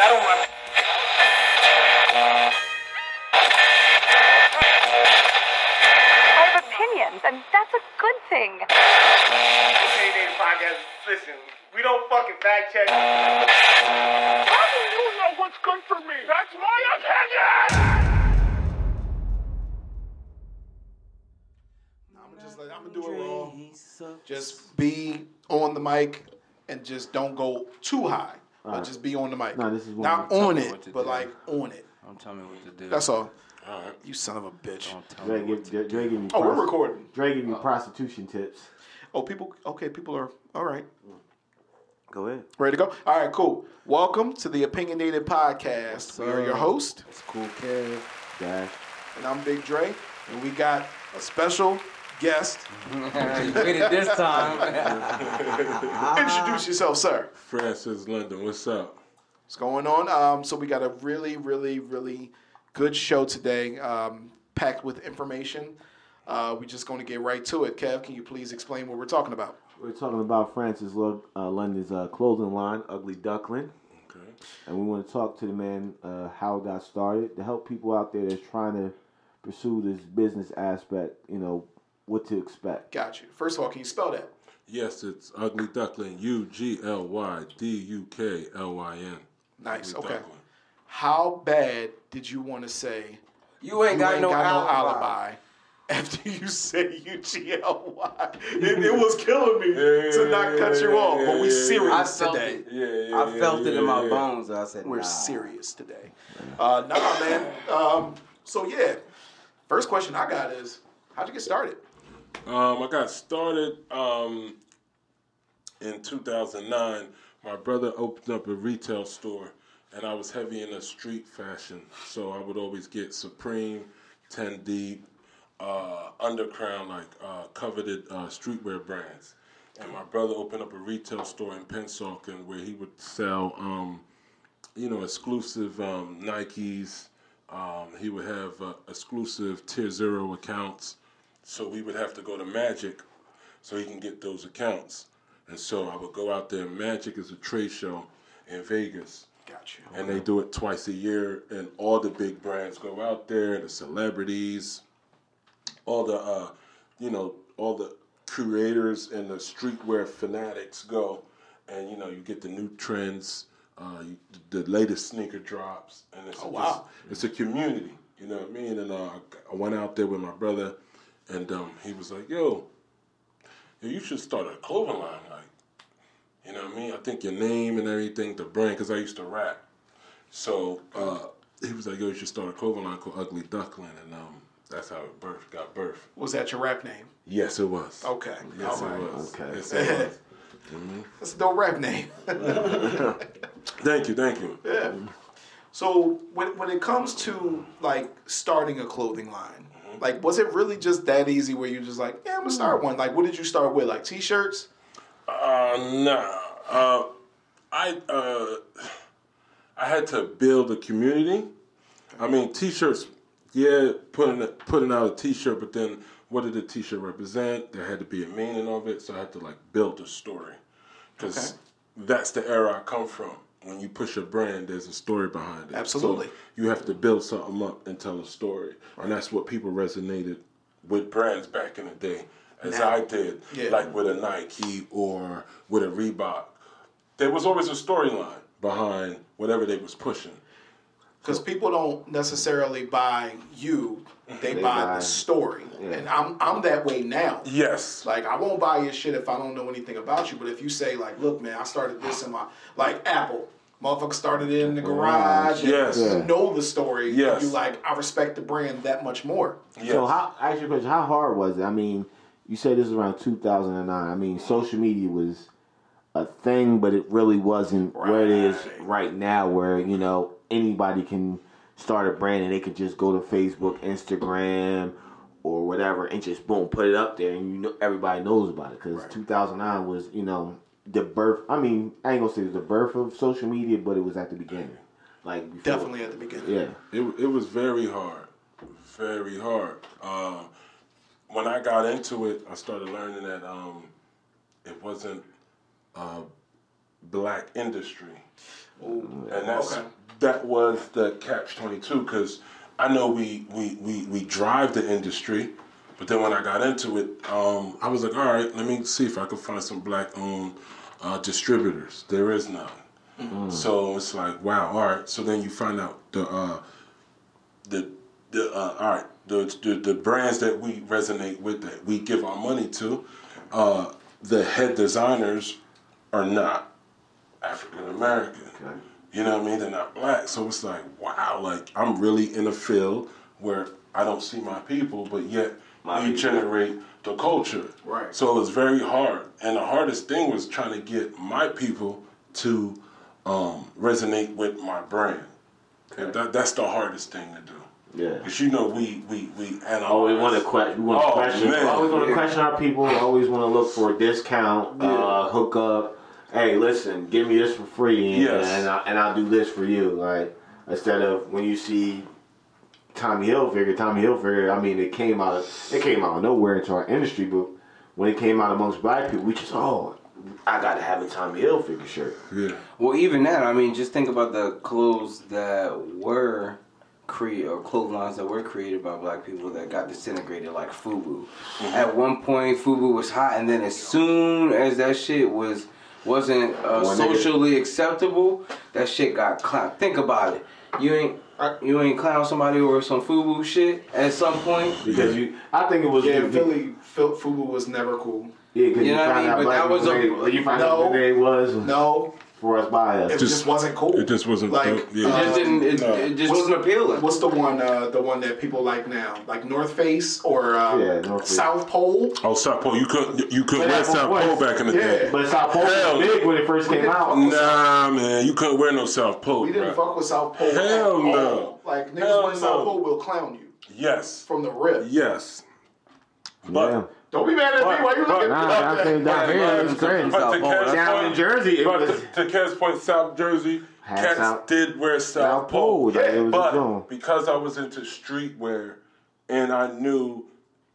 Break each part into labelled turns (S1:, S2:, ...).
S1: I don't.
S2: I have opinions, and that's a good thing.
S1: Opinionated podcast. Listen, we don't fucking fact check.
S3: How do you know what's good for me? That's my opinion!
S4: I'm just like I'm gonna do it raw. Just be on the mic and just don't go too high. But
S5: Alright.
S4: just be on the mic.
S5: No, this is what
S4: not on it, but
S6: do.
S4: like on it.
S6: Don't tell me what to do.
S4: That's all.
S6: All right.
S4: You son of a bitch.
S6: Don't tell
S5: Dre
S6: me
S5: give,
S6: what to
S5: Dre, Dre give me
S4: Oh, we're recording.
S5: Dre give me uh, prostitution tips.
S4: Oh, people. Okay, people are all right.
S5: Go ahead.
S4: Ready to go? All right, cool. Welcome to the Opinionated Podcast. We are your host,
S6: It's cool, Kev.
S5: Dash.
S4: and I'm Big Dre, and we got a special guest.
S6: you waited this time.
S4: Introduce yourself, sir.
S3: Francis London, what's up?
S4: What's going on? Um, so we got a really, really, really good show today, um, packed with information. Uh, we're just going to get right to it. Kev, can you please explain what we're talking about?
S5: We're talking about Francis Lo- uh, London's uh, clothing line, Ugly Duklyn.
S3: Okay.
S5: And we want to talk to the man uh, how it got started to help people out there that's trying to pursue this business aspect, you know, what to expect.
S4: Got you. First of all, can you spell that?
S3: Yes, it's Ugly Duklyn, U G L Y D U K L Y N.
S4: Nice.
S3: Ugly
S4: Okay.
S3: Duckling.
S4: How bad did you want to say
S6: You ain't
S4: you
S6: got,
S4: ain't
S6: no,
S4: got
S6: alibi.
S4: no alibi after you said UGLY? It, it was killing me
S3: Yeah,
S4: to not cut you
S3: yeah,
S4: off, but we
S3: yeah,
S6: I
S4: serious
S6: felt
S4: today.
S6: it.
S3: Yeah, yeah.
S6: I felt it in my
S3: yeah.
S6: bones. I said,
S4: We're
S6: nah.
S4: serious today. Uh, nah, man. Um, so yeah, first question I got is, how'd you get started?
S3: Um, I got started um, in 2009. My brother opened up a retail store, and I was heavy in the street fashion. So I would always get Supreme, 10 Deep, uh, Undercrown, like uh, coveted uh, streetwear brands. And my brother opened up a retail store in Pennsauken where he would sell, um, you know, exclusive um, Nikes. Um, he would have uh, exclusive Tier Zero accounts. So we would have to go to Magic so he can get those accounts. And so I would go out there. Magic is a trade show in Vegas.
S4: Got you.
S3: And they do it twice a year, and all the big brands go out there, the celebrities, all the, uh, you know, all the creators and the streetwear fanatics go, and you know, you get the new trends, uh, you, the latest sneaker drops, and it's
S4: Oh,
S3: just-
S4: wow.
S3: it's a community, you know what I mean? And uh, I went out there with my brother, and um, he was like, "Yo, yo, you should start a clothing line, like." You know what I mean? I think your name and everything, the brand, because I used to rap. So uh, he was like, "Yo, you should start a clothing line called Ugly Duklyn," and um, that's how it birth got birth.
S4: Was that your rap name?
S3: Yes, it was.
S4: Okay.
S3: Yes,
S4: All right.
S3: it was.
S5: Okay.
S3: Yes, it was.
S4: That's a dope rap name.
S3: Thank you, thank you.
S4: yeah. So when when it comes to like starting a clothing line, like was it really just that easy where you just like, yeah, I'm gonna start one? Like, what did you start with? Like t-shirts?
S3: Uh, nah. Uh, I uh, I had to build a community. I mean, t-shirts. Yeah, putting putting out a t-shirt, but then what did the t-shirt represent? There had to be a meaning of it, so I had to like build a story, because that's the era I come from. When you push a brand, there's a story behind it.
S4: Absolutely.
S3: So you have to build something up and tell a story, and that's what people resonated with brands back in the day, as
S4: Now-
S3: I did,
S4: Yeah.
S3: like with a Nike or with a Reebok. There was always a storyline behind whatever they was pushing.
S4: Because people don't necessarily buy you; they, buy,
S5: buy-
S4: the story.
S5: Yeah.
S4: And I'm I'm that way now.
S3: Yes.
S4: Like I won't buy your shit if I don't know anything about you. But if you say like, look, man, I started this in my like Apple. Motherfucker started it in the mm-hmm. garage.
S3: Yes.
S5: Yeah.
S4: know the story.
S3: Yes.
S4: You like I respect the brand that much more.
S3: yes.
S5: So how actually, question, how hard was it? I mean, you said this was around 2009. I mean, social media was a thing, but it really wasn't where it is
S4: Right.
S5: right now, where you know anybody can start a brand and they could just go to Facebook, Instagram, or whatever, and just boom, put it up there, and you know everybody knows about it. Because 2009 was, you know, the birth. I mean, I ain't gonna say it was the birth of social media, but it was at the beginning. Like before.
S4: Definitely at the beginning.
S5: yeah.
S3: It, it was very hard, very hard. Uh, when I got into it, I started learning that um, it wasn't uh, black industry. and that's
S4: okay.
S3: That was the catch twenty two because I know we, we we we drive the industry, but then when I got into it, um, I was like, all right, let me see if I can find some black owned uh, distributors. There is none. So it's like, wow, all right. So then you find out the uh, the the uh, all right the, the the brands that we resonate with that we give our money to, uh, the head designers are not African American. You know what I mean? They're not black. So it's like, wow, like I'm really in a field where I don't see my people, but yet
S5: My
S3: we
S5: people.
S3: generate the culture.
S4: Right.
S3: So it was very hard. And the hardest thing was trying to get my people to um, resonate with my brand. And That, that's the hardest thing to do.
S5: Yeah.
S3: Because you know, we, we, we analyze.
S5: Always want to question. We want to
S3: Oh,
S5: question.
S3: man.
S5: Always want to question our people. We Always want to look for a discount, uh, hook up. Hey, listen, give me this for free, and,
S3: Yes.
S5: and, I, and I'll do this for you. Like instead of when you see Tommy Hilfiger, Tommy Hilfiger. I mean, it came out. Of, it came out of nowhere into our industry, but when it came out amongst black people, we just oh, I got to have a Tommy Hilfiger shirt.
S3: Yeah.
S6: Well, even that, I mean, just think about the clothes that were created, or clothes lines that were created by black people that got disintegrated, like FUBU. Mm-hmm. At one point, FUBU was hot, and then as soon as that shit was wasn't uh,
S5: One nigga-
S6: socially acceptable, that shit got clown. Think about it. You ain't uh, you ain't clown somebody over some FUBU shit at some point.
S5: Because you, I think it was
S4: Yeah,
S5: the-
S4: Philly, Phil, Fubu was never cool.
S5: Yeah, because
S6: You
S5: you,
S6: know what I mean? But that was a-
S5: you find out
S4: No.
S5: what they was
S4: No,
S5: for us by us.
S4: it
S3: Just-
S4: just, wasn't cool.
S3: It just wasn't.
S4: Like,
S3: dope. yeah.
S6: It just didn't. It,
S3: No.
S6: it just
S4: What's-
S6: wasn't appealing.
S4: What's the one? Uh, the one that people like now, like North Face or uh,
S5: Yeah, North Face.
S4: South Pole.
S3: oh, South Pole. You couldn't. You couldn't
S5: But
S3: wear South Pole back in the
S4: Yeah.
S3: day.
S5: But South Pole
S3: Hell
S5: was big when it first came out.
S3: Nah, man, you couldn't wear no South Pole.
S4: We didn't
S3: bro.
S4: fuck with South Pole.
S3: Hell no.
S4: all. Like niggas
S3: Hell
S4: wear South. Pole will clown you
S3: Yes.
S4: from the rip.
S3: Yes. But
S5: Yeah.
S4: Don't be mad at me. Why you looking
S5: Nah,
S4: at
S5: I think
S4: me?
S5: down
S6: Yeah,
S5: here
S6: yeah,
S5: it was crazy.
S3: But to
S6: South Pole,
S5: Down
S3: point-
S5: in Jersey,
S3: but
S5: was
S3: to, to Kev's point, South Jersey, cats
S5: South-
S3: did wear South,
S5: South Pole.
S3: Pole.
S5: Like, it was a
S3: But because I was into streetwear, and I knew,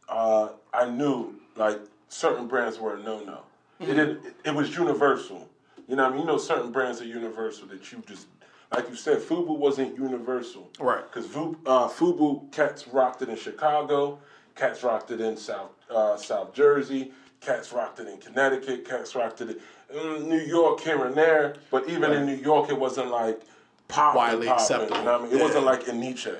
S3: uh, I knew like certain brands were a no no. It didn't. It was universal. You know, what I mean, you know, certain brands are universal that you just, like you said, Fubu wasn't universal.
S4: Right.
S3: Because uh, Fubu cats rocked it in Chicago, cats rocked it in South uh, South Jersey, cats rocked it in Connecticut, cats rocked it in New York here and there. But even in New York, it wasn't like popping,
S4: Widely
S3: popping,
S4: acceptable.
S3: You know what I mean? It
S4: Yeah.
S3: wasn't like in Nietzsche.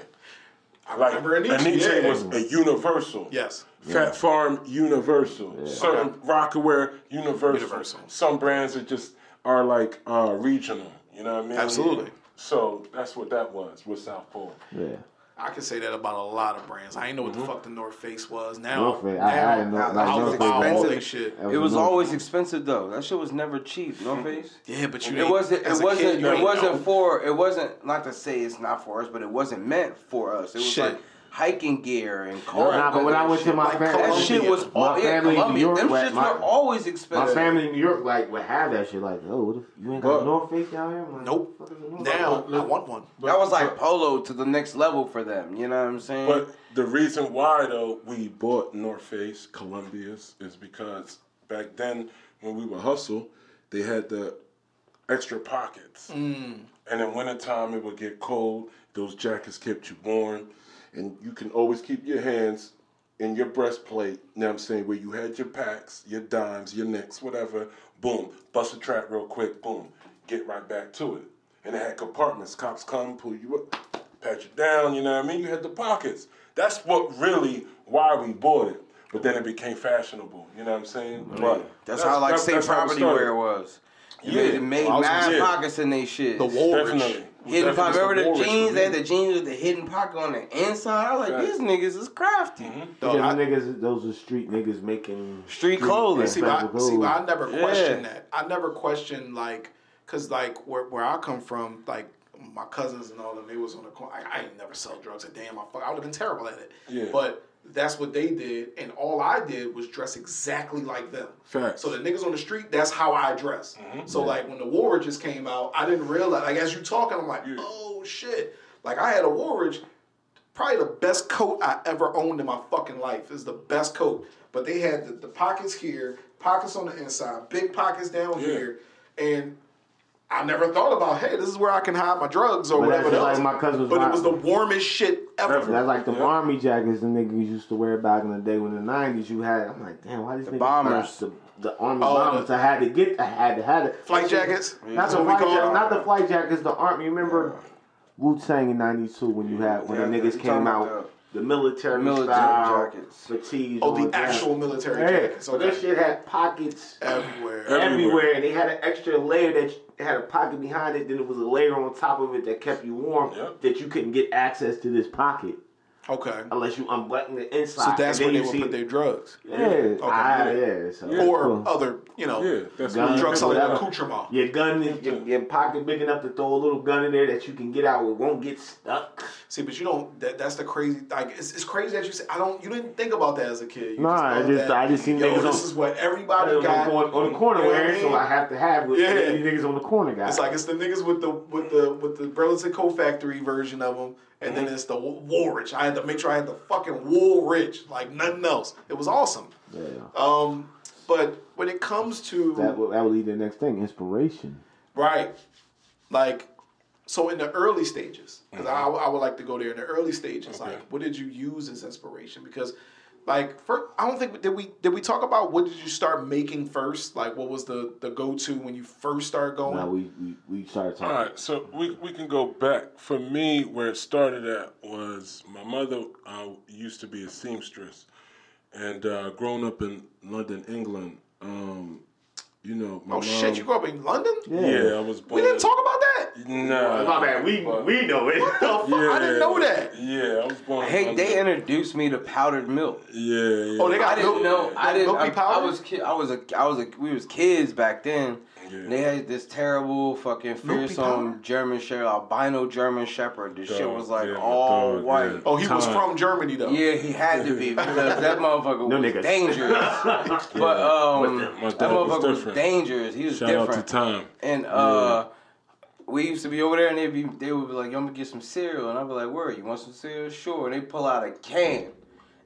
S4: I
S3: Like
S4: remember Enyce,
S3: Enyce
S4: yeah.
S3: was a universal.
S4: Yes.
S3: Phat Farm Universal. Certain Rocawear Universal.
S4: Universal.
S3: Some brands are just are like uh, regional. You know what I mean?
S4: Absolutely.
S3: So that's what that was with South Pole.
S5: yeah.
S4: I can say that about a lot of brands. I didn't know what
S3: Mm-hmm.
S4: the fuck the North Face was. Now,
S5: North Face,
S4: now
S5: I- I didn't know-
S4: I, I
S5: North
S4: was
S5: Face
S4: all
S6: expensive.
S4: shit.
S5: That
S6: It was
S5: a no-
S6: always expensive though. That shit was never cheap. North Face.
S4: Yeah, but you
S6: It wasn't. It wasn't.
S4: kid,
S6: it wasn't
S4: know.
S6: for. It wasn't. Not to say it's not for us, but it wasn't meant for us. It was
S4: Shit.
S6: like hiking gear and cold.
S5: Nah, but when I went to my
S4: Like
S5: family,
S6: that shit was.
S5: my
S6: all, yeah,
S5: family in New York,
S6: Them
S5: like,
S6: shits
S5: my-
S6: were always expensive.
S5: My family in New York like would have that shit. Like, oh, what if you ain't got
S3: But-
S5: a North Face down here? I'm like,
S4: Nope.
S5: what the fuck is a North
S4: Now
S3: But-
S4: I want one.
S6: that was like polo to the next level for them. You know what I'm saying?
S3: But the reason why though we bought North Face Columbia's is because back then when we were hustle, they had the extra pockets.
S4: Mm.
S3: And in wintertime it would get cold. Those jackets kept you warm. And you can always keep your hands in your breastplate, you know what I'm saying, where you had your packs, your dimes, your nicks, whatever, boom, bust a trap real quick, boom, get right back to it. And it had compartments. Cops come, pull you up, pat you down, you know what I mean? You had the pockets. That's what really why we bought it. But then it became fashionable, you know what I'm saying? But
S6: that's, how like same
S3: that's how it
S6: property
S3: started.
S6: wear was. You
S3: Yeah.
S6: made, made
S4: Well, I was gonna
S6: mad
S3: say-
S6: pockets in they shit.
S4: The Woolrich.
S3: Definitely.
S6: Hidden pocket. Remember the jeans? They had the jeans with the hidden pocket on the inside. I was like,
S3: Facts.
S6: these niggas is crafty. Mm-hmm.
S4: Dog,
S5: Because
S4: I-
S5: niggas, those are street niggas making
S6: Street clothing.
S4: See, but I,
S5: Expensive
S4: see, but I never
S6: Yeah.
S4: questioned that. I never questioned like, cause like where, where I come from, like my cousins and all them, they was on the corner. I, I ain't never sell drugs. Like, damn, I fuck, I would have been terrible at it.
S3: Yeah.
S4: But that's what they did, and all I did was dress exactly like them.
S3: Facts.
S4: So the niggas on the street, that's how I dress. Mm-hmm. So like when the Woolridges came out, I didn't realize. Like as you talking, I'm like,
S3: Yeah.
S4: oh shit. Like I had a Woolridge, probably the best coat I ever owned in my fucking life. Is the best coat. But they had the, the pockets here, pockets on the inside, big pockets down
S3: Yeah.
S4: here, and I never thought about, hey, this is where I can hide my drugs or
S5: But that's
S4: whatever
S5: just
S4: else.
S5: like my cousin's
S4: but it was the warmest shit ever.
S3: Ever.
S5: That's like the
S3: Yeah.
S5: army jackets the niggas used to wear back in the day when the nineties you had. I'm like, damn, why these niggas
S6: bombers.
S5: the, the army
S4: Oh,
S5: bombers?
S4: the-
S5: I had to get. I had to have it.
S4: Flight jackets.
S5: Not
S4: That's
S5: the
S4: what we
S5: flight
S4: call
S5: jackets.
S4: them.
S5: Not the flight jackets. The army. Remember Wu Tang in '92 when you had when
S6: Yeah,
S5: the niggas came
S6: about
S5: out. The military,
S6: military
S5: style
S6: jackets.
S5: fatigues.
S4: Oh,
S5: all
S4: the
S5: that.
S4: actual military
S5: Yeah,
S4: jackets.
S5: so that
S4: Okay.
S5: shit had pockets
S4: Everywhere.
S3: Everywhere.
S5: everywhere, and they had an extra layer that had a pocket behind it. Then it was a layer on top of it that kept you warm.
S3: Yep.
S5: That you couldn't get access to this pocket
S4: Okay.
S5: unless you unbutton the inside.
S4: So that's
S5: and
S4: where they would
S5: see
S4: put their drugs.
S5: Yeah, ah,
S4: yeah.
S5: yeah. So
S4: Or
S5: cool.
S4: other, you know,
S3: Yeah, that's
S5: Gun.
S3: what
S4: drug selling accoutrement.
S5: Your gun, is, your, your pocket big enough to throw a little gun in there that you can get out. It won't get stuck.
S4: See, but you don't. That, that's the crazy. Like, it's, it's crazy that you say. I don't. You didn't think about that as a kid. You
S5: Nah, I just-
S4: that,
S5: I just seen
S4: Yo,
S5: niggas
S4: this
S5: on-
S4: is what everybody got
S5: on, on the corner wearing, so? I have to have with
S4: Yeah.
S5: these niggas on the corner guys.
S4: It's like it's the niggas with the with the with the Burlington Coat Factory version of them, and
S5: Mm-hmm.
S4: then it's the Woolrich. I had to make sure I had the fucking Woolrich, like nothing else. It was awesome.
S5: yeah.
S4: Um, but when it comes to
S5: That will, that will lead to the next thing, inspiration.
S4: Right. Like, so in the early stages, because I, I would like to go there in the early stages.
S3: Okay.
S4: Like, what did you use as inspiration? Because, like, first, I don't think did we did we talk about what did you start making first? Like, what was the the go to when you first started going?
S5: Now we, we, we started talking.
S3: All right, so we, we can go back. For me, where it started at was my mother uh, used to be a seamstress, and uh, growing up in London, England, um, you know, my
S4: oh
S3: mom.
S4: shit, you grew up in London?
S3: Yeah, I was born.
S4: We didn't talk about that.
S3: No,
S5: My bad. We
S3: but-
S5: we know it.
S4: What the fuck? I didn't know that.
S3: Yeah, I was born. in
S6: Hey, they
S3: London.
S6: introduced me to powdered milk.
S3: Yeah, yeah.
S4: Oh, they got
S6: I didn't
S4: milk-
S6: know. I didn't. I. I was kid. I was a. I was a. We was kids back then.
S3: Yeah.
S6: They had this terrible fucking fearsome? German Shepherd, albino German Shepherd. This shit was like
S3: yeah,
S6: all
S3: dog,
S6: white.
S3: yeah.
S4: Oh, he was from Germany though.
S6: Yeah, he had to be because that motherfucker
S5: No
S6: was
S5: niggas.
S6: dangerous. But um, that
S3: dad was
S6: motherfucker was, dangerous. He was
S3: Shout
S6: different.
S3: out to Time.
S6: And uh, we used to be over there, and they'd be they would be like, "Yo, I'm gonna get some cereal," and I'd be like, "Where? You want some cereal? Sure." And they pull out a can,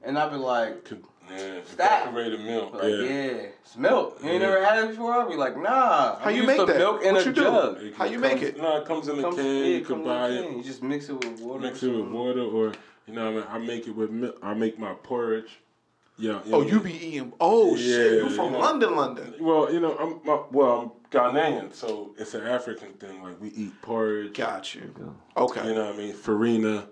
S6: and I'd be like,
S3: Con- Yeah,
S6: That-
S3: decorated milk.
S6: like
S3: yeah.
S6: "Yeah, it's milk. You ain't
S3: Yeah.
S6: never had it before?" I'd be like, "Nah."
S4: How
S6: I'm
S4: you make
S6: to
S4: that?
S6: Milk in
S4: What
S6: a
S4: you do?
S6: jug.
S3: It
S4: How you
S3: comes-
S4: make it?
S3: No, it comes in a
S6: Comes-
S3: can.
S6: yeah,
S3: you can
S6: comes in a
S3: buy it.
S6: You just mix it with water.
S3: Mix it with water, or you know, what I, mean, I make it with milk. I make my porridge. Yeah.
S4: Oh,
S3: know,
S4: you be eating. Oh shit, you from
S3: you know.
S4: London, London.
S3: Well, you know, I'm my, well, I'm Ghanaian, so it's an African thing. Like we eat porridge.
S4: Got you. Okay.
S3: You know what I mean? Farina.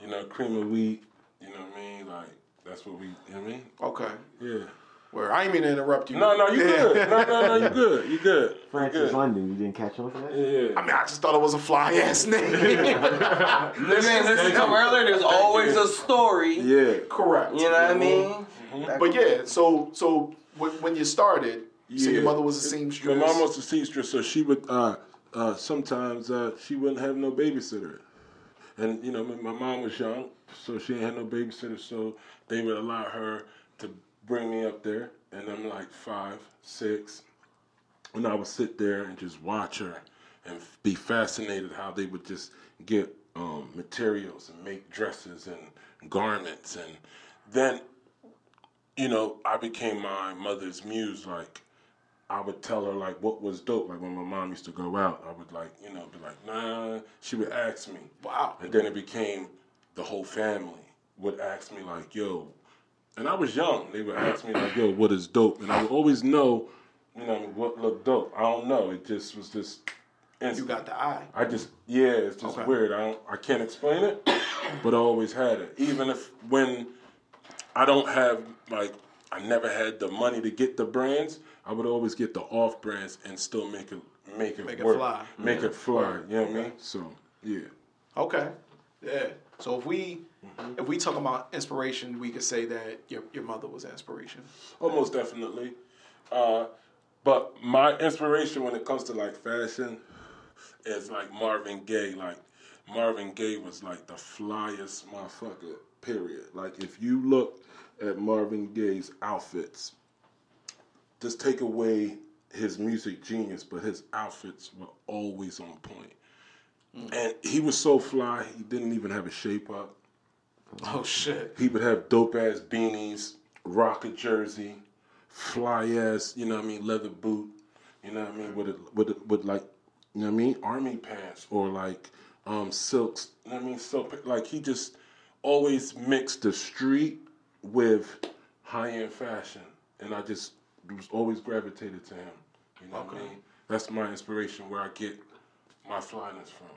S3: You know, cream of wheat. You know what I mean? Like that's what we. You know what I mean?
S4: Okay.
S3: Yeah.
S4: Where I ain't mean to interrupt you.
S3: No, no, you
S4: Yeah.
S3: good. No, no, no, you good. You good. You
S5: Francis. London, you didn't catch on to that?
S3: Yeah.
S4: I mean, I just thought it was a fly ass name.
S6: Listen, listen to earlier. There's always a story.
S3: Yeah.
S4: Correct.
S6: You know what I mm-hmm. mean? Mm-hmm.
S4: But yeah, so so when, when you started, you said your
S3: Yeah.
S4: mother was a seamstress.
S3: My mom was a seamstress, so she would uh, uh, sometimes uh, she wouldn't have no babysitter, and you know my mom was young, so she had no babysitter, so they would allow her to bring me up there, and I'm like five, six, and I would sit there and just watch her and f- be fascinated how they would just get um, materials and make dresses and garments, and then you know I became my mother's muse, like. I would tell her like what was dope. Like when my mom used to go out, I would like you know be like nah. She would ask me,
S4: Wow.
S3: and then it became the whole family would ask me like yo, and I was young. They would ask me like yo, what is dope, and I would always know, you know what looked dope. I don't know. It just was just.
S4: You got the eye.
S3: I just yeah, it's just
S4: Okay.
S3: weird. I don't I can't explain it, but I always had it. Even if when I don't have like I never had the money to get the brands, I would always get the off brands and still make it make it
S4: Make it fly.
S3: Make it fly. You know what I mean? So yeah.
S4: Okay. Yeah. So if we
S3: Mm-hmm.
S4: if we talk about inspiration, we could say that your your mother was inspiration.
S3: Almost most definitely. Uh, but my inspiration when it comes to like fashion is like Marvin Gaye. Like Marvin Gaye was like the flyest motherfucker. Period. Like if you look at Marvin Gaye's outfits, just take away his music genius, but his outfits were always on point. And he was so fly, he didn't even have a shape up.
S4: Oh shit.
S3: He would have dope ass beanies, rock a jersey, fly ass, you know what I mean, leather boot, you know what I mean, with a, with a, with like you know what I mean, army pants or like um silks. You know what I mean, silk. Like he just always mixed the street with high end fashion, and I just was always gravitated to him. You know what I mean? That's my inspiration, where I get my flyness from.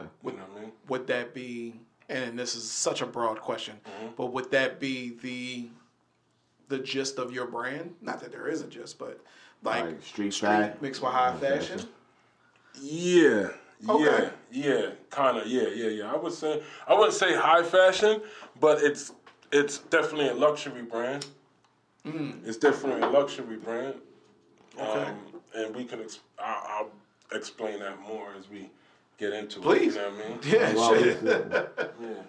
S5: Okay.
S3: You know what I mean?
S4: Would that be? And this is such a broad question,
S3: Mm-hmm.
S4: but would that be the the gist of your brand? Not that there is a gist, but like,
S5: Like street fashion.
S4: mixed with high fashion.
S3: Yeah.
S4: Okay.
S3: Yeah, yeah, kind of, yeah, yeah, yeah. I would say I wouldn't say high fashion, but it's it's definitely a luxury brand. It's definitely a luxury brand.
S4: Okay.
S3: Um, and we can ex- I'll, I'll explain that more as we get into
S4: Please.
S3: it. You know what I mean?
S4: Yeah,
S5: Well.
S3: Yeah.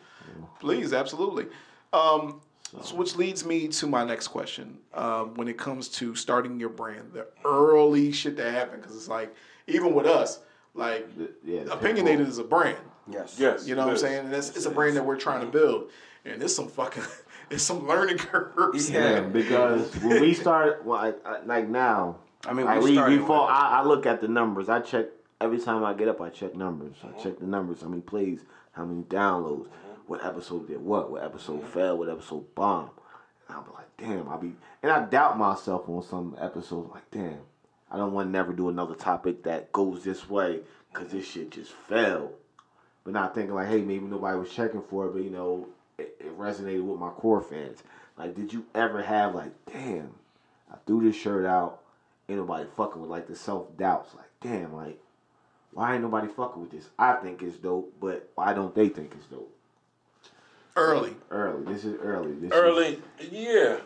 S4: Please, absolutely. Um, so which leads me to my next question. Um, when it comes to starting your brand, the early shit that happened, because it's like, even with us, like,
S5: yeah,
S4: opinionated is a brand.
S6: Yes.
S3: Yes.
S4: You know what I'm saying? And it's, it's a brand that we're trying to build. And it's some fucking, it's some learning curves.
S6: Yeah.
S5: Yeah, because when we started, well, I, I, like now,
S6: I mean,
S5: like
S6: we
S5: we,
S6: started
S5: before I, I look at the numbers. I check every time I get up. I check numbers. I check the numbers. How many plays? How many downloads? What episode did what? What episode fell? What episode bombed? And I'll be like, damn. I'll be, and I doubt myself on some episodes. Like, damn, I don't want to never do another topic that goes this way because this shit just fell. But not thinking like, hey, maybe nobody was checking for it, but you know, it, it resonated with my core fans. Like, did you ever have like, damn, I threw this shirt out, ain't nobody fucking with like the self doubts. Like, damn, like, why ain't nobody fucking with this? I think it's dope, but why don't they think it's dope?
S4: Early.
S5: Early, this is early. This Is,
S3: Early, yeah.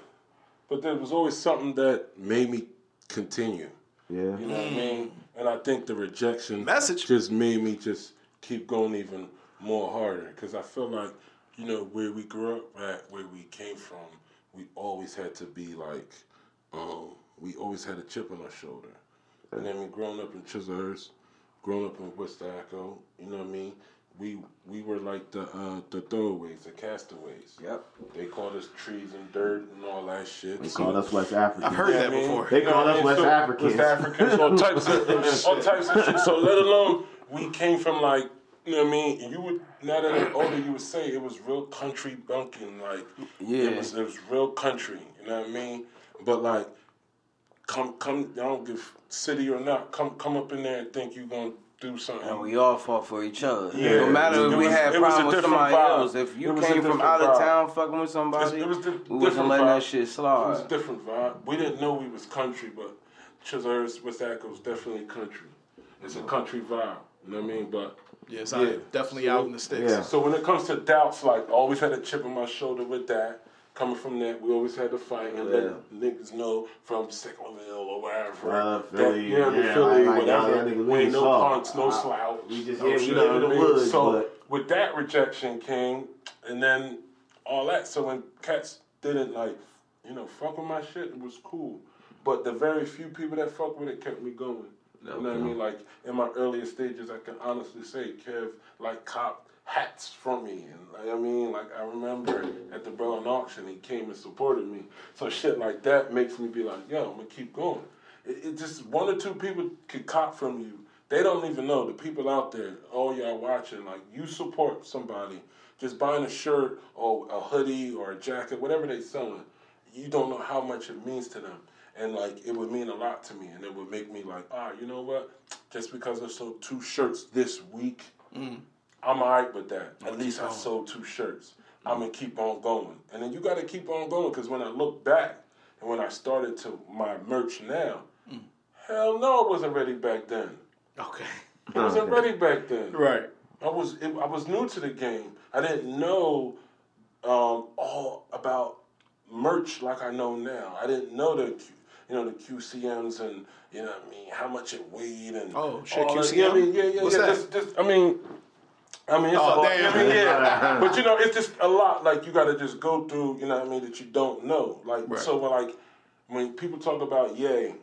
S3: But there was always something that made me continue.
S5: yeah.
S3: You know what I mean? And I think the rejection
S4: Message.
S3: just made me just keep going even more harder because I feel like, you know, where we grew up at, where we came from, we always had to be like, um, we always had a chip on our shoulder. And then we growing up in Chesilhurst, growing up in West Atco, you know what I mean? We we were like the uh, the throwaways, the castaways.
S6: Yep.
S3: They called us trees and dirt and all that shit.
S5: They called us West Africans.
S4: I've heard that
S3: mean,
S4: before.
S5: They
S3: you know
S5: call
S3: what
S5: us West
S3: So-
S5: Africans.
S3: West Africans, all types of all types of shit. So let alone we came from like you know what I mean. You would now that I'm older, you would say it was real country bunking. Like
S6: Yeah.
S3: it was it was real country. You know what I mean? But like come come, I don't give city or not. Come come up in there and think you gonna do something.
S6: And we all fought for each other.
S3: Yeah.
S6: no matter if we
S3: was-
S6: had
S3: it was a
S6: problem with somebody
S3: vibe.
S6: else, if you came from out of
S3: vibe.
S6: town fucking with somebody,
S3: It was di-
S6: we wasn't letting
S3: vibe.
S6: that shit slide.
S3: It was a different vibe. We didn't know we was country, but Chesilhurst, West Atco is definitely country. It's a country vibe. You know what I mean? But
S4: Yes,
S3: Yeah.
S4: I definitely out in the sticks.
S5: Yeah.
S3: so when it comes to doubts, like I always had a chip on my shoulder with that. Coming from that, we always had to fight and let niggas know from Sicklerville or wherever.
S5: Uh,
S3: that,
S5: Philly,
S3: you know, what I mean,
S5: yeah,
S3: Philly,
S5: like,
S3: whatever.
S5: y'all
S3: we
S5: really
S3: ain't no
S5: soft.
S3: punks, no
S5: Uh,
S3: slouch.
S5: we just-
S3: no
S5: yeah, we
S3: shit,
S5: live
S3: you
S5: in
S3: know
S5: the
S3: what I mean?
S5: woods,
S3: So
S5: but-
S3: with that rejection came, and then all that. So when cats didn't like, you know, fuck with my shit, it was cool. But the very few people that fuck with it kept me going. You know what I mean? Like in my earlier stages, I can honestly say Kev like cop hats from me, and like, I mean, like I remember at the Berlin auction, he came and supported me. So shit like that makes me be like, yo, I'm gonna keep going. It, it just one or two people could cop from you. They don't even know the people out there. All y'all watching, like you support somebody. Just buying a shirt or a hoodie or a jacket, whatever they selling, you don't know how much it means to them. And like it would mean a lot to me, and it would make me like, ah, you know what? Just because I sold two shirts this week, I'm alright with that. At least I sold two shirts. I'm gonna keep on going, and then you got to keep on going because when I look back and when I started to my merch now, hell no, I wasn't ready back then.
S4: Okay.
S3: I wasn't ready back then.
S4: Right.
S3: I was it, I was new to the game. I didn't know um, all about merch like I know now. I didn't know the Q- you know the QCMs and you know what I mean how much it weighed and
S4: Oh, shit,
S3: all that.
S4: QCM?
S3: Yeah, I mean, yeah, yeah,
S4: What's
S3: yeah.
S4: that?
S3: Just, just, I mean. I mean, it's
S4: Oh,
S3: a lot.
S4: damn.
S3: I mean, yeah. but you know, it's just a lot. Like you got to just go through. You know what I mean? That you don't know. Like
S4: Right.
S3: so, like when people talk about Ye,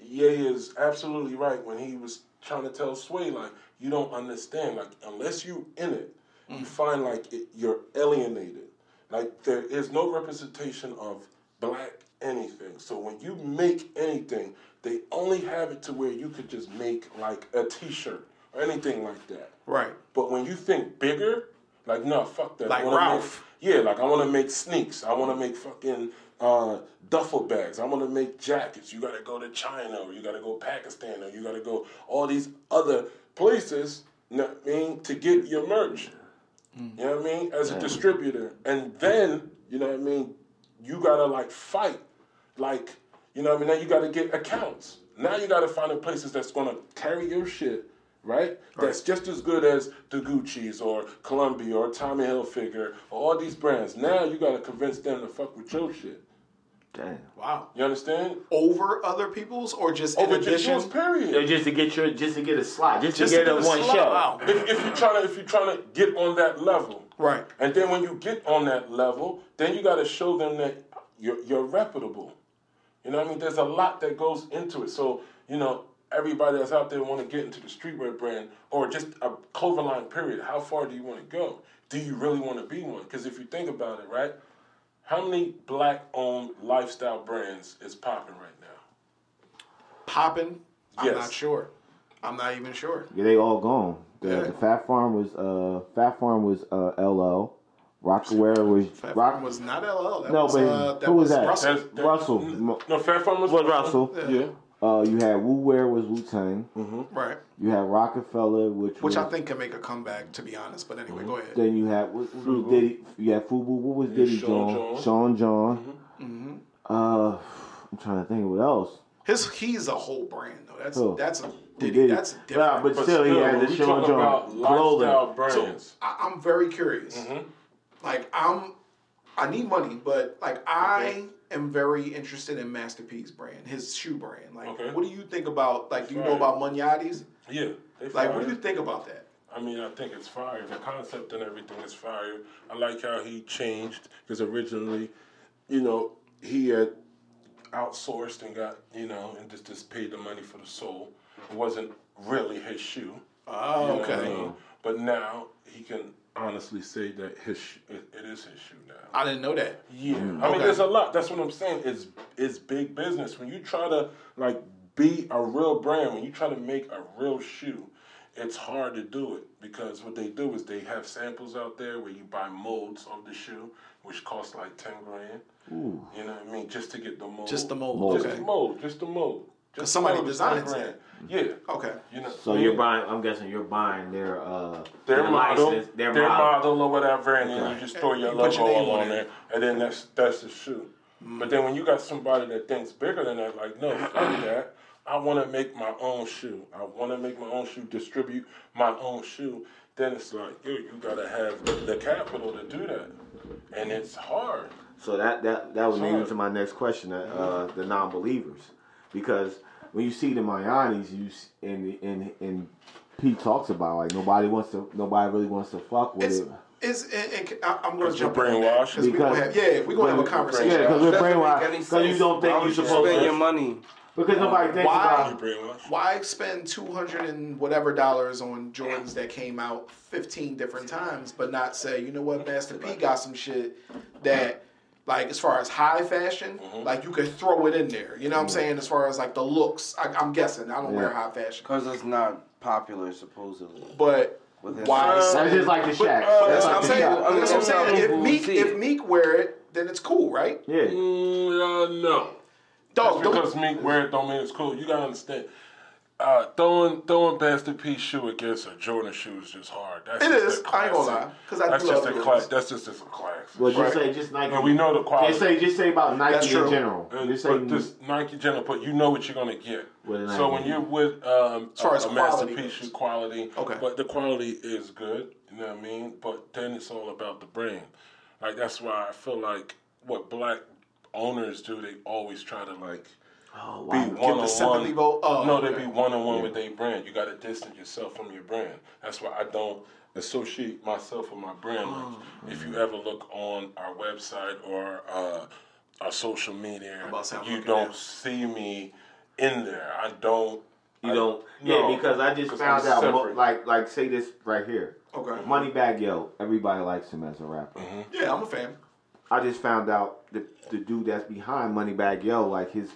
S3: Ye is absolutely right when he was trying to tell Sway like you don't understand. Like unless you in it, you mm. find like it, you're alienated. Like there is no representation of black anything. So when you make anything, they only have it to where you could just make like a T-shirt or anything like that.
S4: Right.
S3: But when you think bigger, like no, fuck that.
S4: Like Ralph.
S3: Make, yeah, like I want to make sneaks. I want to make fucking uh, duffel bags. I want to make jackets. You gotta go to China or you gotta go Pakistan or you gotta go all these other places. You know what I mean to get your merch. You know what I mean as a distributor, and then you know what I mean. You gotta like fight, like you know what I mean. Now you gotta get accounts. Now you gotta find the places that's gonna carry your shit right? That's just as good as the Gucci's or Columbia or Tommy Hilfiger or all these brands. Now you got to convince them to fuck with your shit.
S5: Damn.
S4: Wow.
S3: You understand?
S4: Over other people's or just
S3: Over
S4: in
S3: just
S4: addition?
S3: yours, period.
S5: Yeah, just to get your, just to get a slot, just,
S4: Just
S5: to
S4: to
S5: get
S4: get
S5: a
S4: a
S5: one
S4: slot.
S5: show.
S4: Wow.
S3: if, if you're trying to if you're trying to get on that level,
S4: Right.
S3: and then when you get on that level, then you got to show them that you're you're reputable. You know what I mean? There's a lot that goes into it. So you know everybody that's out there want to get into the streetwear brand or just a clothing line. Period. How far do you want to go? Do you really want to be one? Because if you think about it, right? How many black-owned lifestyle brands is popping right now?
S4: Popping? I'm not sure. I'm not even sure.
S5: Yeah, they all gone. The,
S4: Yeah.
S5: the Phat Farm was uh Phat Farm was uh LL. Rocawear was
S4: Fat
S5: Rock.
S4: Farm was not LL. That
S5: no,
S4: was,
S5: but
S4: uh, that
S5: who was that?
S4: Russell.
S3: That's- that-
S5: Russell.
S3: No, Phat Farm was
S5: Was Russell.
S3: Yeah.
S5: Uh, you had Wu Wear was Wu Tang.
S4: Right.
S5: You had Rockefeller, which
S4: Which
S5: was,
S4: I think can make a comeback, to be honest. But anyway, go ahead.
S5: Then you had what, what was Diddy. You had Fubu. What was Diddy
S3: Sean
S5: John?
S3: John.
S5: Sean John.
S4: Mm-hmm.
S5: Uh, I'm trying to think of what else.
S4: His he's a whole brand though. That's
S5: Who?
S4: that's a
S5: Who
S4: Diddy.
S5: Diddy?
S4: That's
S5: Nah,
S4: different.
S5: but,
S3: But
S5: still, he had
S3: when
S5: the
S3: we
S5: Sean
S3: talk
S5: John
S3: about
S5: clothing.
S3: lifestyle brands.
S4: I, I'm very curious.
S3: Mm-hmm.
S4: Like I'm, I need money, but like I am very interested in Master P's brand, his shoe brand. Like,
S3: Okay.
S4: what do you think about? Like, do you know about Moneyatti's?
S3: Yeah. They
S4: Like, what do you think about that?
S3: I mean, I think it's fire. The concept and everything is fire. I like how he changed because originally, you know, he had outsourced and got, you know, and just, just paid the money for the sole. It wasn't really his shoe.
S4: Oh,
S3: you know what I
S4: okay.
S3: mean? But now he can honestly say that his sh- it, it is his shoe now.
S4: I didn't know that.
S3: Yeah, mm, I mean, there's a lot. That's what I'm saying. It's it's big business when you try to like be a real brand. When you try to make a real shoe, it's hard to do it because what they do is they have samples out there where you buy molds of the shoe, which cost like ten grand. You know what I mean? Just to get the mold.
S4: Just the mold.
S5: Mold.
S3: Just
S4: Okay.
S3: the mold. Just the mold. Just
S4: somebody
S3: mold is
S4: designs
S3: 10 grand. Yeah.
S4: Okay.
S3: You know.
S5: So you're buying. I'm guessing you're buying their uh
S3: their model,
S5: license,
S3: their,
S5: their,
S3: model. or whatever, and then you just throw your
S4: You
S3: logo
S4: your
S3: all
S4: on
S3: on
S4: it.
S3: there, and then that's that's the shoe. But then when you got somebody that thinks bigger than that, like no, fuck that. I want to make my own shoe. I want to make my own shoe, distribute my own shoe. Then it's like, yo, you gotta have the capital to do that, and it's hard.
S5: So that that that would lead
S3: Sorry.
S5: into my next question, uh, uh, the non-believers, because when you see the Mianis, you s- and and and Pete talks about like nobody wants to, nobody really wants to fuck with
S4: It's
S5: it.
S4: it's. It, it, I- I'm going to
S3: you're
S4: jump in on that, we
S5: Because-
S4: have, yeah, we're gonna have a conversation.
S5: Yeah, because we're
S6: Doesn't
S5: brainwashed. Because you don't think you're
S6: would you
S5: supposed
S6: spend your money.
S5: Because nobody thinks
S4: Why?
S5: about.
S3: You brainwashed.
S4: Why spend two hundred and whatever dollars on Jordans that came out fifteen different times, but not say, you know what, Master P got some shit that, like, as far as high fashion,
S3: Mm-hmm.
S4: like you could throw it in there. You know what I'm saying? As far as like the looks, I, I'm guessing I don't wear high fashion,
S6: Because it's not popular, supposedly.
S4: but why?
S6: Uh,
S5: That's just like the Shaq.
S3: uh,
S4: That's
S5: like
S4: what I'm
S5: the
S4: saying.
S5: Shaq.
S4: That's what I'm saying. If Meek, if. Meek wear it, then it's cool, right?
S5: Yeah.
S3: Mm, uh, no.
S4: Dog,
S3: Just because Meek wear it don't mean it's cool. You gotta understand. Uh, throwing throwing Master P shoe against a Jordan shoe is just hard. That's
S4: It
S3: just
S4: is.
S3: a
S4: I ain't gonna
S3: classic.
S4: lie, 'cause I
S3: that's
S4: do
S3: just
S4: love
S3: a class. That's just, just a class.
S5: Well, just
S4: Right.
S5: say just Nike.
S3: And we know the quality.
S5: Just say just say about
S4: That's
S5: Nike
S4: true.
S5: in general.
S3: Uh,
S5: Just say
S3: but just Nike general, but you know what you're gonna get.
S5: With a
S3: So
S5: Nike.
S3: when you're with um,
S4: As far
S3: a,
S4: as
S3: a Master
S4: quality
S3: P shoe quality,
S4: Okay.
S3: but the quality is good. You know what I mean? But then it's all about the brand. Like that's why I feel like what black owners do, they always try to like
S5: oh,
S3: be one on one.
S4: Oh,
S3: no,
S4: okay.
S3: they be one on one with their brand. You got to distance yourself from your brand. That's why I don't associate myself with my brand. Like,
S4: Oh.
S3: if you ever look on our website or uh, our social media,
S4: about to say I'm
S3: you don't
S4: now.
S3: see me in there. I don't.
S5: You
S3: I-
S5: don't.
S3: no,
S5: yeah, because I just found
S3: I'm
S5: out. mo- Like like say this right here.
S4: Okay.
S5: Moneybagg Yo. Everybody likes him as a rapper.
S3: Mm-hmm.
S4: Yeah, I'm a fan.
S5: I just found out the the dude that's behind Moneybagg Yo, like his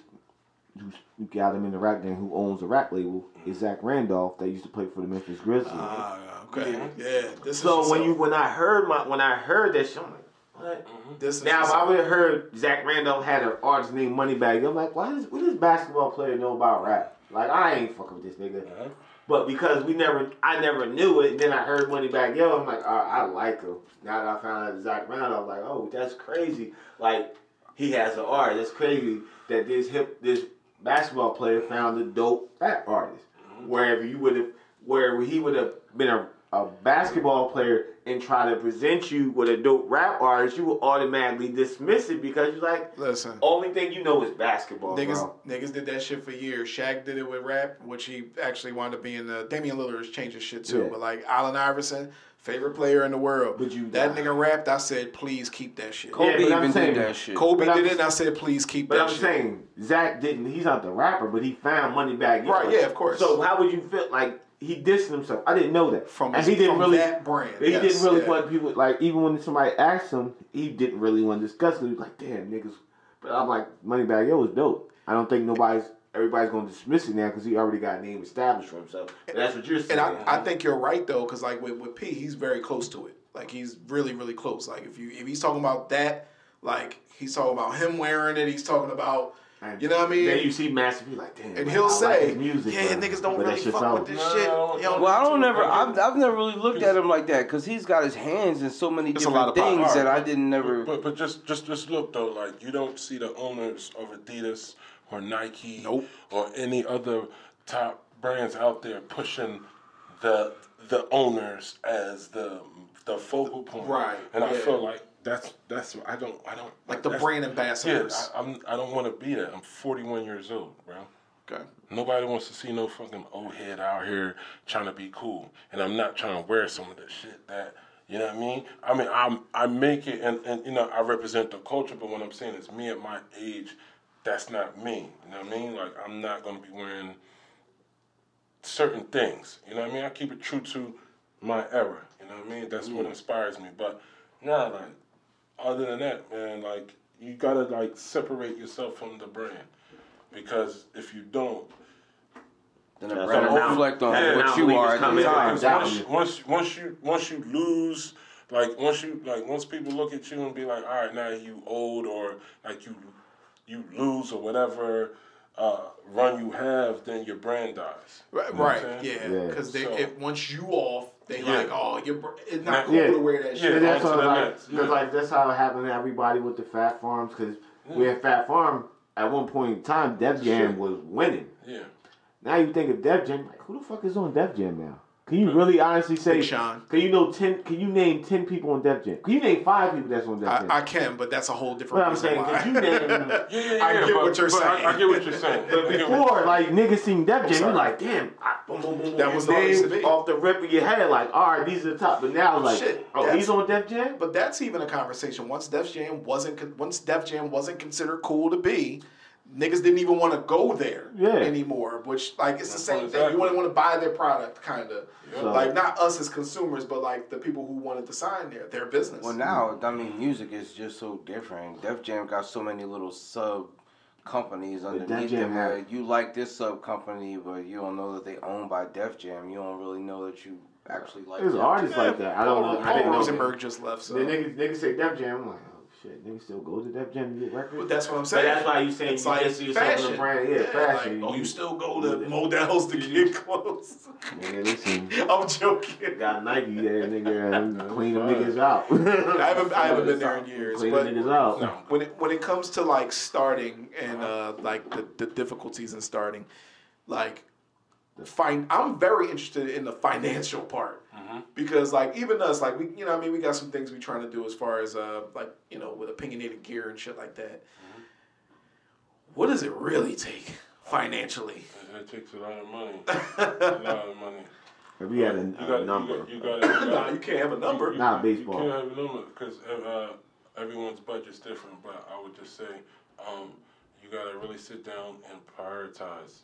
S5: who who got him in the rap game, who owns the rap label, is Zach Randolph. That used to play for the Memphis Grizzlies.
S4: Ah, okay. Yeah. This is
S5: so when you when I heard my when I heard that shit, I'm like, what?
S4: this is
S5: Now, if I would have heard Zach Randolph had an artist named Moneybagg, I'm like, why does what does basketball player know about rap? Like, I ain't fucking with this nigga.
S3: Uh-huh.
S5: But because we never, I never knew it. And then I heard Money Moneybagg Yo, I'm like, oh, I like him. Now that I found out Zach Randolph, I'm like, oh, that's crazy. Like, he has an art. That's crazy that this hip, this basketball player found a dope rap artist. Mm-hmm. Wherever you would have, where he would have been a, a basketball player and try to present you with a dope rap artist, you will automatically dismiss it because you're like,
S4: Listen.
S5: only thing you know is basketball,
S4: Niggas,
S5: bro.
S4: niggas did that shit for years. Shaq did it with rap, which he actually wound up being. Uh, Damian Lillard has changed his shit too.
S5: Yeah.
S4: But like Allen Iverson, favorite player in the world.
S5: But you-
S4: that nigga rapped. I said, please keep that shit.
S6: Kobe
S5: Yeah,
S6: even
S5: saying-
S6: did that shit.
S4: Kobe
S5: But I'm-
S4: did it, and I said, please keep
S5: But
S4: that
S5: I'm
S4: shit.
S5: saying Zach didn't. He's not the rapper, but he found money Yo.
S4: Right, yeah, of course.
S5: So how would you feel like he dissed himself? I didn't know that.
S4: From
S5: and he didn't really.
S4: that brand.
S5: He
S4: yes,
S5: didn't really
S4: yeah.
S5: want people like even when somebody asked him, he didn't really want to discuss it. He was like, "Damn niggas," but I'm like, "Moneybagg Yo is dope." I don't think nobody's everybody's gonna dismiss it now because he already got a name established for himself. But that's what you're saying.
S4: And I, I think you're right though, because like with, with P, he's very close to it. Like he's really, really close. Like if you if he's talking about that, like he's talking about him wearing it. He's talking about,
S5: And
S4: you know what I mean?
S5: Then you see Massive, you like, "Damn."
S4: and
S5: man,
S4: he'll
S5: I like
S4: say,
S5: his music,
S4: "Yeah,
S5: but-
S4: niggas don't
S5: but
S4: really fuck with this
S3: No,
S4: shit."
S3: no,
S4: You know,
S6: Well, I don't never. I've, I've never really looked at him like that because he's got his hands in so many
S4: It's a lot
S6: different
S4: of power.
S6: things that I didn't never.
S3: But but just just just look though, like you don't see the owners of Adidas or Nike
S4: Nope.
S3: or any other top brands out there pushing the the owners as the the focal point.
S4: Right,
S3: And I feel like that's that's I don't I don't
S4: like the brand
S3: Yeah,
S4: ambassadors.
S3: I, I'm I don't want to be that. I'm 41 years old, bro.
S4: okay.
S3: Nobody wants to see no fucking old head out here trying to be cool. And I'm not trying to wear some of the shit that you know what I mean? I mean I'm I make it and, and you know, I represent the culture, but what I'm saying is me at my age, that's not me. You know what I mean? Like I'm not gonna be wearing certain things. You know what I mean? I keep it true to my era. You know what I mean? That's what mm-hmm. inspires me. But nah, like other than that, man, like you gotta like separate yourself from the brand because if you don't,
S6: Then the
S5: That's
S6: brand
S5: what
S6: will reflect on
S5: Yeah,
S6: what you are at the time.
S5: out.
S3: because
S5: Exactly.
S3: once, once once you once you lose, like once you like once people look at you and be like, all right, now you old or like you you lose or whatever uh, run you have, then your brand dies.
S4: Right,
S3: You know
S4: right, yeah,
S3: saying?
S5: Yeah.
S4: because they
S3: So-
S4: once you off, they
S3: Yeah.
S4: like, oh, you're, it's not cool
S5: Yeah.
S4: to wear that
S3: Yeah.
S4: shit.
S5: And that's what like,
S3: yeah.
S5: like that's how it happened to everybody with the Phat Farms. Cause hmm. we had Phat Farm at one point in time, Def Jam was winning.
S3: Yeah.
S5: Now you think of Def Jam, like who the fuck is on Def Jam now? Can you really honestly say?
S4: Big Sean.
S5: Can you know ten? Can you name ten people on Def Jam? Can you name five people that's on Def Jam?
S4: I, I can, but that's a whole different.
S5: But I'm saying,
S4: why.
S5: could you name?
S3: Yeah, yeah, yeah.
S4: I get
S3: but-
S4: what you're
S3: but I-
S4: saying.
S3: I, get what you're saying.
S5: But
S3: I get what-
S5: before, like niggas seen Def Jam,
S4: sorry.
S5: you like, damn, I, boom, boom, boom, boom.
S4: That was
S5: your
S4: all it used to
S5: names
S4: be.
S5: off the rip of your head. Like, all right, these are the top. But now, like,
S4: Shit,
S5: oh,
S4: that's-
S5: he's on Def Jam.
S4: But that's even a conversation. Once Def Jam wasn't once Def Jam wasn't considered cool to be, niggas didn't even want to go there
S5: Yeah.
S4: anymore. Which like it's the
S3: That's
S4: same thing. You wouldn't want to buy their product, kind of.
S5: So-
S4: Like not us as consumers, but like the people who wanted to sign there, their business.
S6: Well, now I mean, music is just so different. Def Jam got so many little sub companies underneath them. Where
S5: had-
S6: you like this sub company, but you don't know that they own by Def Jam. You don't really know that you actually like.
S5: There's
S6: Def
S5: artists
S6: Jam.
S5: like that. I don't know. I didn't know.
S4: Rosenberg just left. So
S5: The niggas, niggas say Def Jam. I'm like, shit, niggas still go to Def Jam to get records.
S4: But that's what I'm
S5: But
S4: saying.
S5: that's why you saying
S4: it's
S5: you
S4: like
S5: just yourself in
S4: fashion.
S5: the brand. Yeah, fashion.
S4: Like, oh, you still go to Modell's to get clothes.
S5: Man, listen,
S4: I'm joking.
S5: got Nike there, nigga, and clean them niggas out.
S4: I haven't, I haven't been there in years,
S5: Clean
S4: but
S5: niggas out.
S3: No.
S4: when it when it comes to like starting and uh, like the, the difficulties in starting, like find I'm very interested in the financial part because like even us like we you know I mean we got some things we trying to do as far as uh like you know with opinionated gear and shit like that. What does it really take financially?
S3: It takes a lot of money. a lot of money.
S5: If we had a,
S3: You
S5: a
S3: got,
S5: number.
S3: You got, you got, you
S4: nah, you can't have a number.
S5: Nah, baseball.
S3: You can't have a number because uh, everyone's budget's different. But I would just say um, you got to really sit down and prioritize,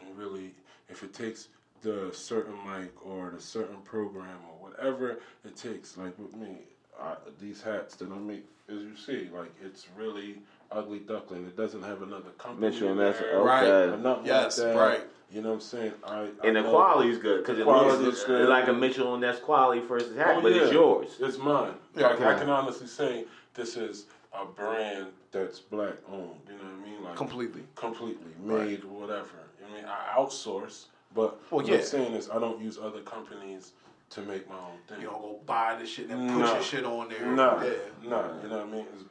S3: and really, if it takes the certain mic or the certain program or whatever it takes, like with me, I, these hats that I make, as you see, like it's really Ugly Duklyn. It doesn't have another company.
S5: Mitchell
S3: in
S5: and Ness,
S3: there,
S4: Right.
S3: nothing
S4: Yes,
S3: like that.
S4: right.
S3: You know what I'm saying? I, I
S5: And the quality is good because it
S3: Quality
S5: looks
S3: is good.
S5: like a Mitchell and Ness quality versus hat,
S3: Oh,
S5: but it's yours.
S3: It's mine.
S4: Yeah.
S3: like, I can honestly say this is a brand that's black owned. You know what I mean? Like
S4: Completely.
S3: completely made, whatever. I mean, I outsource, but
S4: Well,
S3: what
S4: yeah.
S3: I'm saying is I don't use other companies to make my own thing.
S4: You don't go buy this shit and put your shit on there.
S3: Nah,
S4: Yeah.
S3: nah, you know what I mean? It's,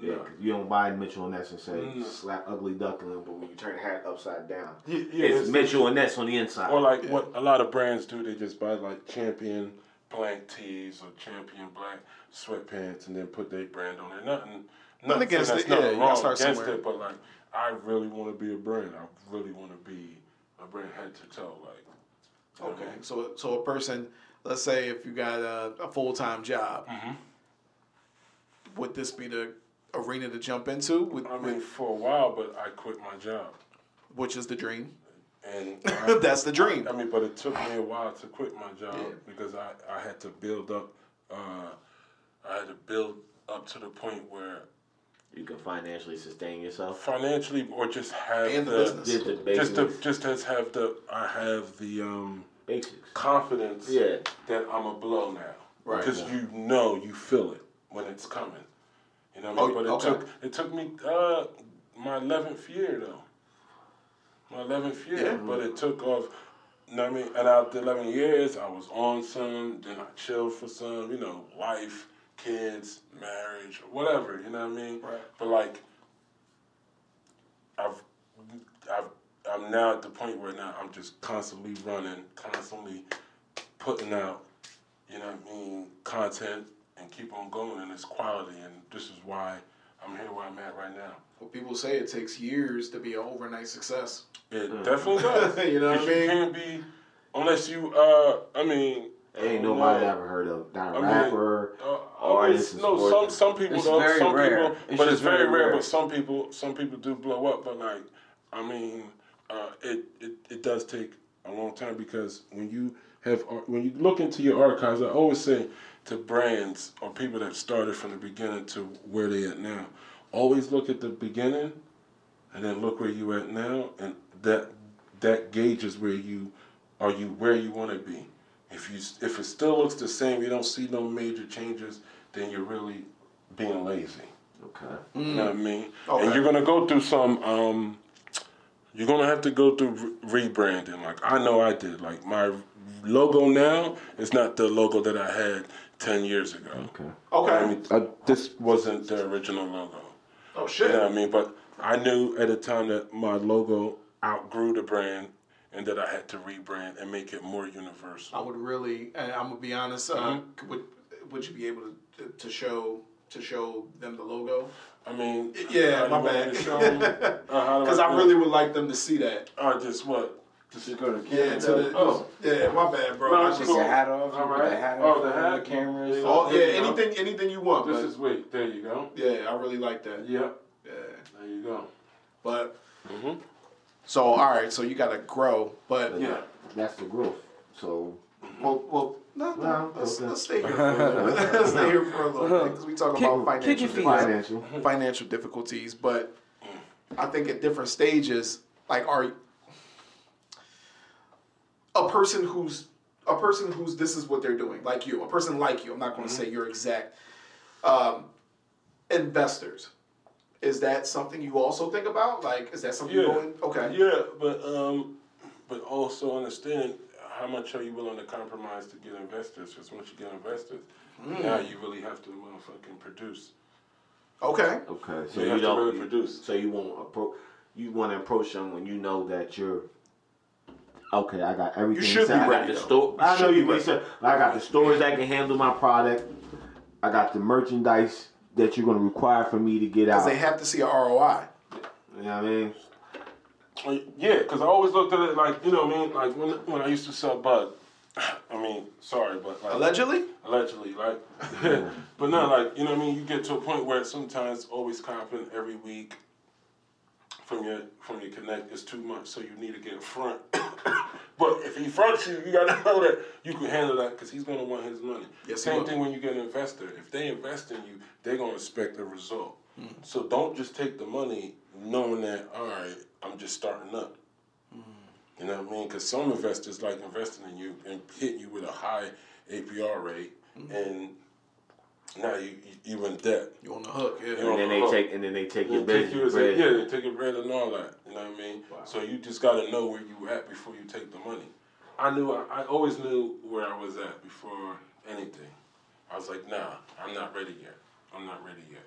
S5: Yeah,
S3: nah.
S5: 'cause you don't buy Mitchell and Ness and say
S3: Mm.
S5: slap Ugly Duklyn, but when you turn the hat upside down,
S3: Yeah, yeah,
S5: it's,
S3: it's-
S5: Mitchell and Ness on the inside.
S3: Or like what a lot of brands do, they just buy like champion blank tees or champion black sweatpants and then put their brand on it. Nothing, nothing
S4: against
S3: that's
S4: it, yeah,
S3: nothing
S4: you
S3: wrong against
S4: somewhere.
S3: it, but like I really want to be a brand. I really want to be a brand head to toe. Like I
S4: Okay,
S3: mean?
S4: so so a person, let's say if you got a, a full time job,
S3: Mm-hmm.
S4: would this be the arena to jump into? With,
S3: I mean,
S4: with-
S3: for a while, but I quit my job,
S4: which is the dream?
S3: and I,
S4: That's the dream.
S3: I mean, but it took me a while to quit my job
S4: Yeah.
S3: because I, I had to build up. Uh, I had to build up to the point where
S5: you can financially sustain yourself.
S3: financially or just have
S4: And the
S3: the,
S4: business.
S5: Just the
S3: just to just as have the I have the um
S5: basics.
S3: confidence
S5: Yeah.
S3: that I'm a blow now.
S4: Right.
S3: Because you know you feel it when it's coming. You know what I mean?
S4: Oh,
S3: but it
S4: okay.
S3: took it took me uh my eleventh year though. My eleventh year.
S4: Yeah.
S3: But it took off you know what I mean? And after eleven years I was on some, then I chilled for some, you know, life, kids, marriage, whatever, you know what I mean?
S4: Right.
S3: But like I've I've I'm now at the point where now I'm just constantly running, constantly putting out, you know what I mean, content and keep on going and it's quality and this is why I'm here where I'm at right now.
S4: Well, people say it takes years to be an overnight success.
S3: It definitely does.
S4: You know what I mean?
S3: You can't be unless you uh I mean
S5: Ain't nobody
S3: know.
S5: ever heard of that
S3: I mean,
S5: rapper.
S3: Uh,
S5: artists
S3: always,
S5: and
S3: no, some some people
S6: It's
S3: don't.
S6: very
S3: some
S6: rare.
S3: people,
S6: It's
S3: but it's very
S6: very
S3: rare.
S6: rare.
S3: But some people, some people do blow up. But like, I mean, uh, it, it it does take a long time because when you have when you look into your archives, I always say to brands or people that started from the beginning to where they at now, always look at the beginning, and then look where you at now, and that that gauges where you are you where you want to be. If you if it still looks the same, you don't see no major changes, then you're really being lazy.
S5: Okay.
S3: You know what I mean?
S4: Okay.
S3: And you're gonna go through some. Um, you're gonna have to go through re- rebranding. Like I know I did. Like my logo now is not the logo that I had ten years ago.
S5: Okay.
S4: Okay.
S3: I mean, I, this wasn't the original logo.
S4: oh shit.
S3: You know what I mean? But I knew at the time that my logo outgrew the brand and that I had to rebrand and make it more universal.
S4: I would really, and I'm gonna be honest. Uh,
S3: Mm-hmm.
S4: Would would you be able to, to show to show them the logo?
S3: I mean,
S4: Yeah, my
S3: do you want me
S4: bad.
S3: to show 'em? Uh, how do
S4: Because I really would like them to see that.
S3: Oh, just what? Just go to
S4: Yeah, to the,
S3: Oh.
S4: yeah, my bad, bro.
S3: No,
S4: I
S3: it's
S4: just-
S6: Take your hat off.
S3: All
S6: you put
S3: right.
S6: the hat
S3: Oh,
S6: off
S3: the
S6: for
S3: hat.
S6: cameras.
S4: Oh, yeah,
S3: There you go.
S4: anything, anything you want.
S3: This
S4: but,
S3: is wait. There you go.
S4: yeah, I really like that.
S3: Yeah.
S4: Yeah,
S3: There you go.
S4: but
S3: Mhm.
S4: So all right, so you gotta grow, but
S3: Yeah.
S5: That's the growth. So
S4: well, well, no, no,
S5: No,
S4: let's,
S5: okay.
S4: let's stay here for a little bit. let's stay here for a little bit because we talk
S6: Kick-
S4: about financial difficulties.
S5: financial.
S4: financial difficulties, but I think at different stages, like are a person who's a person who's this is what they're doing, like you, a person like you. I'm not going to say your exact um, investors. Is that something you also think about? Like, is that something
S3: Yeah.
S4: you go in? Okay.
S3: Yeah, but um, but also understand how much are you willing to compromise to get investors? Because once you get investors,
S4: Mm.
S3: now you really have to motherfucking produce.
S4: Okay.
S5: Okay. So
S3: You
S5: you,
S3: have
S5: don't
S3: really produce.
S5: So you won't approach. You want to approach them when you know that you're. Okay, I got everything.
S4: You should
S5: set.
S4: be
S5: I
S4: ready,
S5: got the
S4: though. You
S5: I know you.
S4: ready.
S5: Said, I got the stores that can handle my product. I got the merchandise that you're going to require for me to get out.
S4: Because
S5: out.
S4: they have to see a ROI.
S5: you know what I mean?
S3: Yeah, because I always looked at it like you know what I mean. Like when when I used to sell bud. I mean, sorry, but like
S4: Allegedly.
S3: allegedly, like, but not like you know what I mean. You get to a point where sometimes always comping every week from your from your connect is too much, so you need to get front But if he fronts you, you gotta know that you can handle that because he's gonna want his money.
S4: Yes,
S3: Same thing when you get an investor. If they invest in you, they're gonna expect a result.
S4: Hmm.
S3: So don't just take the money knowing that all right, I'm just starting up.
S4: Hmm.
S3: You know what I mean? Because some investors like investing in you and hitting you with a high APR rate,
S4: Hmm.
S3: and now you you, you in debt.
S4: You on the hook? Yeah.
S3: You
S5: And then they
S3: Oh.
S5: take and then they take your
S3: They take you
S5: business
S3: as yeah, they take your bread and all that. You know what I mean? So you just got to know where you at before you take the money. I knew I, I always knew where I was at before anything. I was like, nah, I'm not ready yet. I'm not ready yet.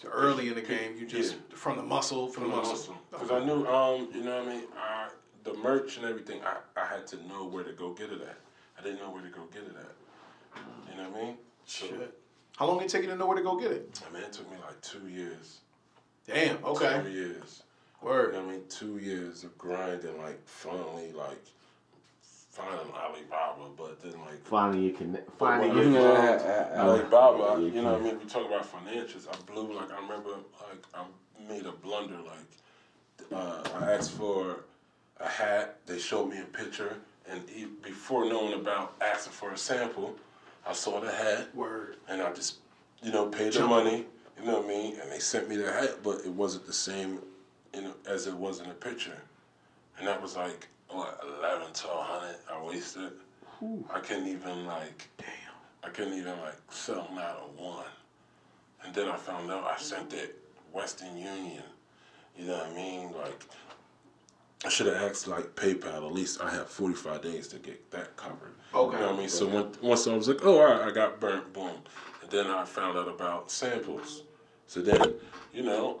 S4: So early in the game, you just
S3: Yeah.
S4: from the muscle, from, the muscle.
S3: Because I knew, um, you know what I mean? I, the merch and everything, I, I had to know where to go get it at. I didn't know where to go get it at. You know what I mean? So,
S4: Shit. How long did it take you to know where to go get it?
S3: I mean, it took me like two years.
S4: Damn. Okay.
S3: Two years. You
S4: Word.
S3: know I mean? Two years of grinding, like finally, like finding Alibaba, but then like
S5: Finally, you can
S3: but
S5: finally.
S3: when
S5: You
S3: I
S5: can,
S3: found Alibaba,
S5: Yeah,
S3: you know what I mean? We talk about financials. I blew like I remember like I made a blunder. Like uh, I asked for a hat. They showed me a picture, and e- before knowing about asking for a sample, I saw the hat
S4: Word.
S3: and I just, you know, paid the money. You know what I mean? And they sent me the hat, but it wasn't the same, you know, as it was in the picture. And that was like what eleven, twelve hundred. I wasted. I couldn't even like, damn. I couldn't even like sell them out of one. And then I found out I sent it Western Union. You know what I mean? Like, I should have asked like PayPal. At least I have forty five days to get that covered.
S4: Okay.
S3: You know what I mean? So when, once I was like, oh, all right, I got burnt, boom. And then I found out about samples. So then, you know,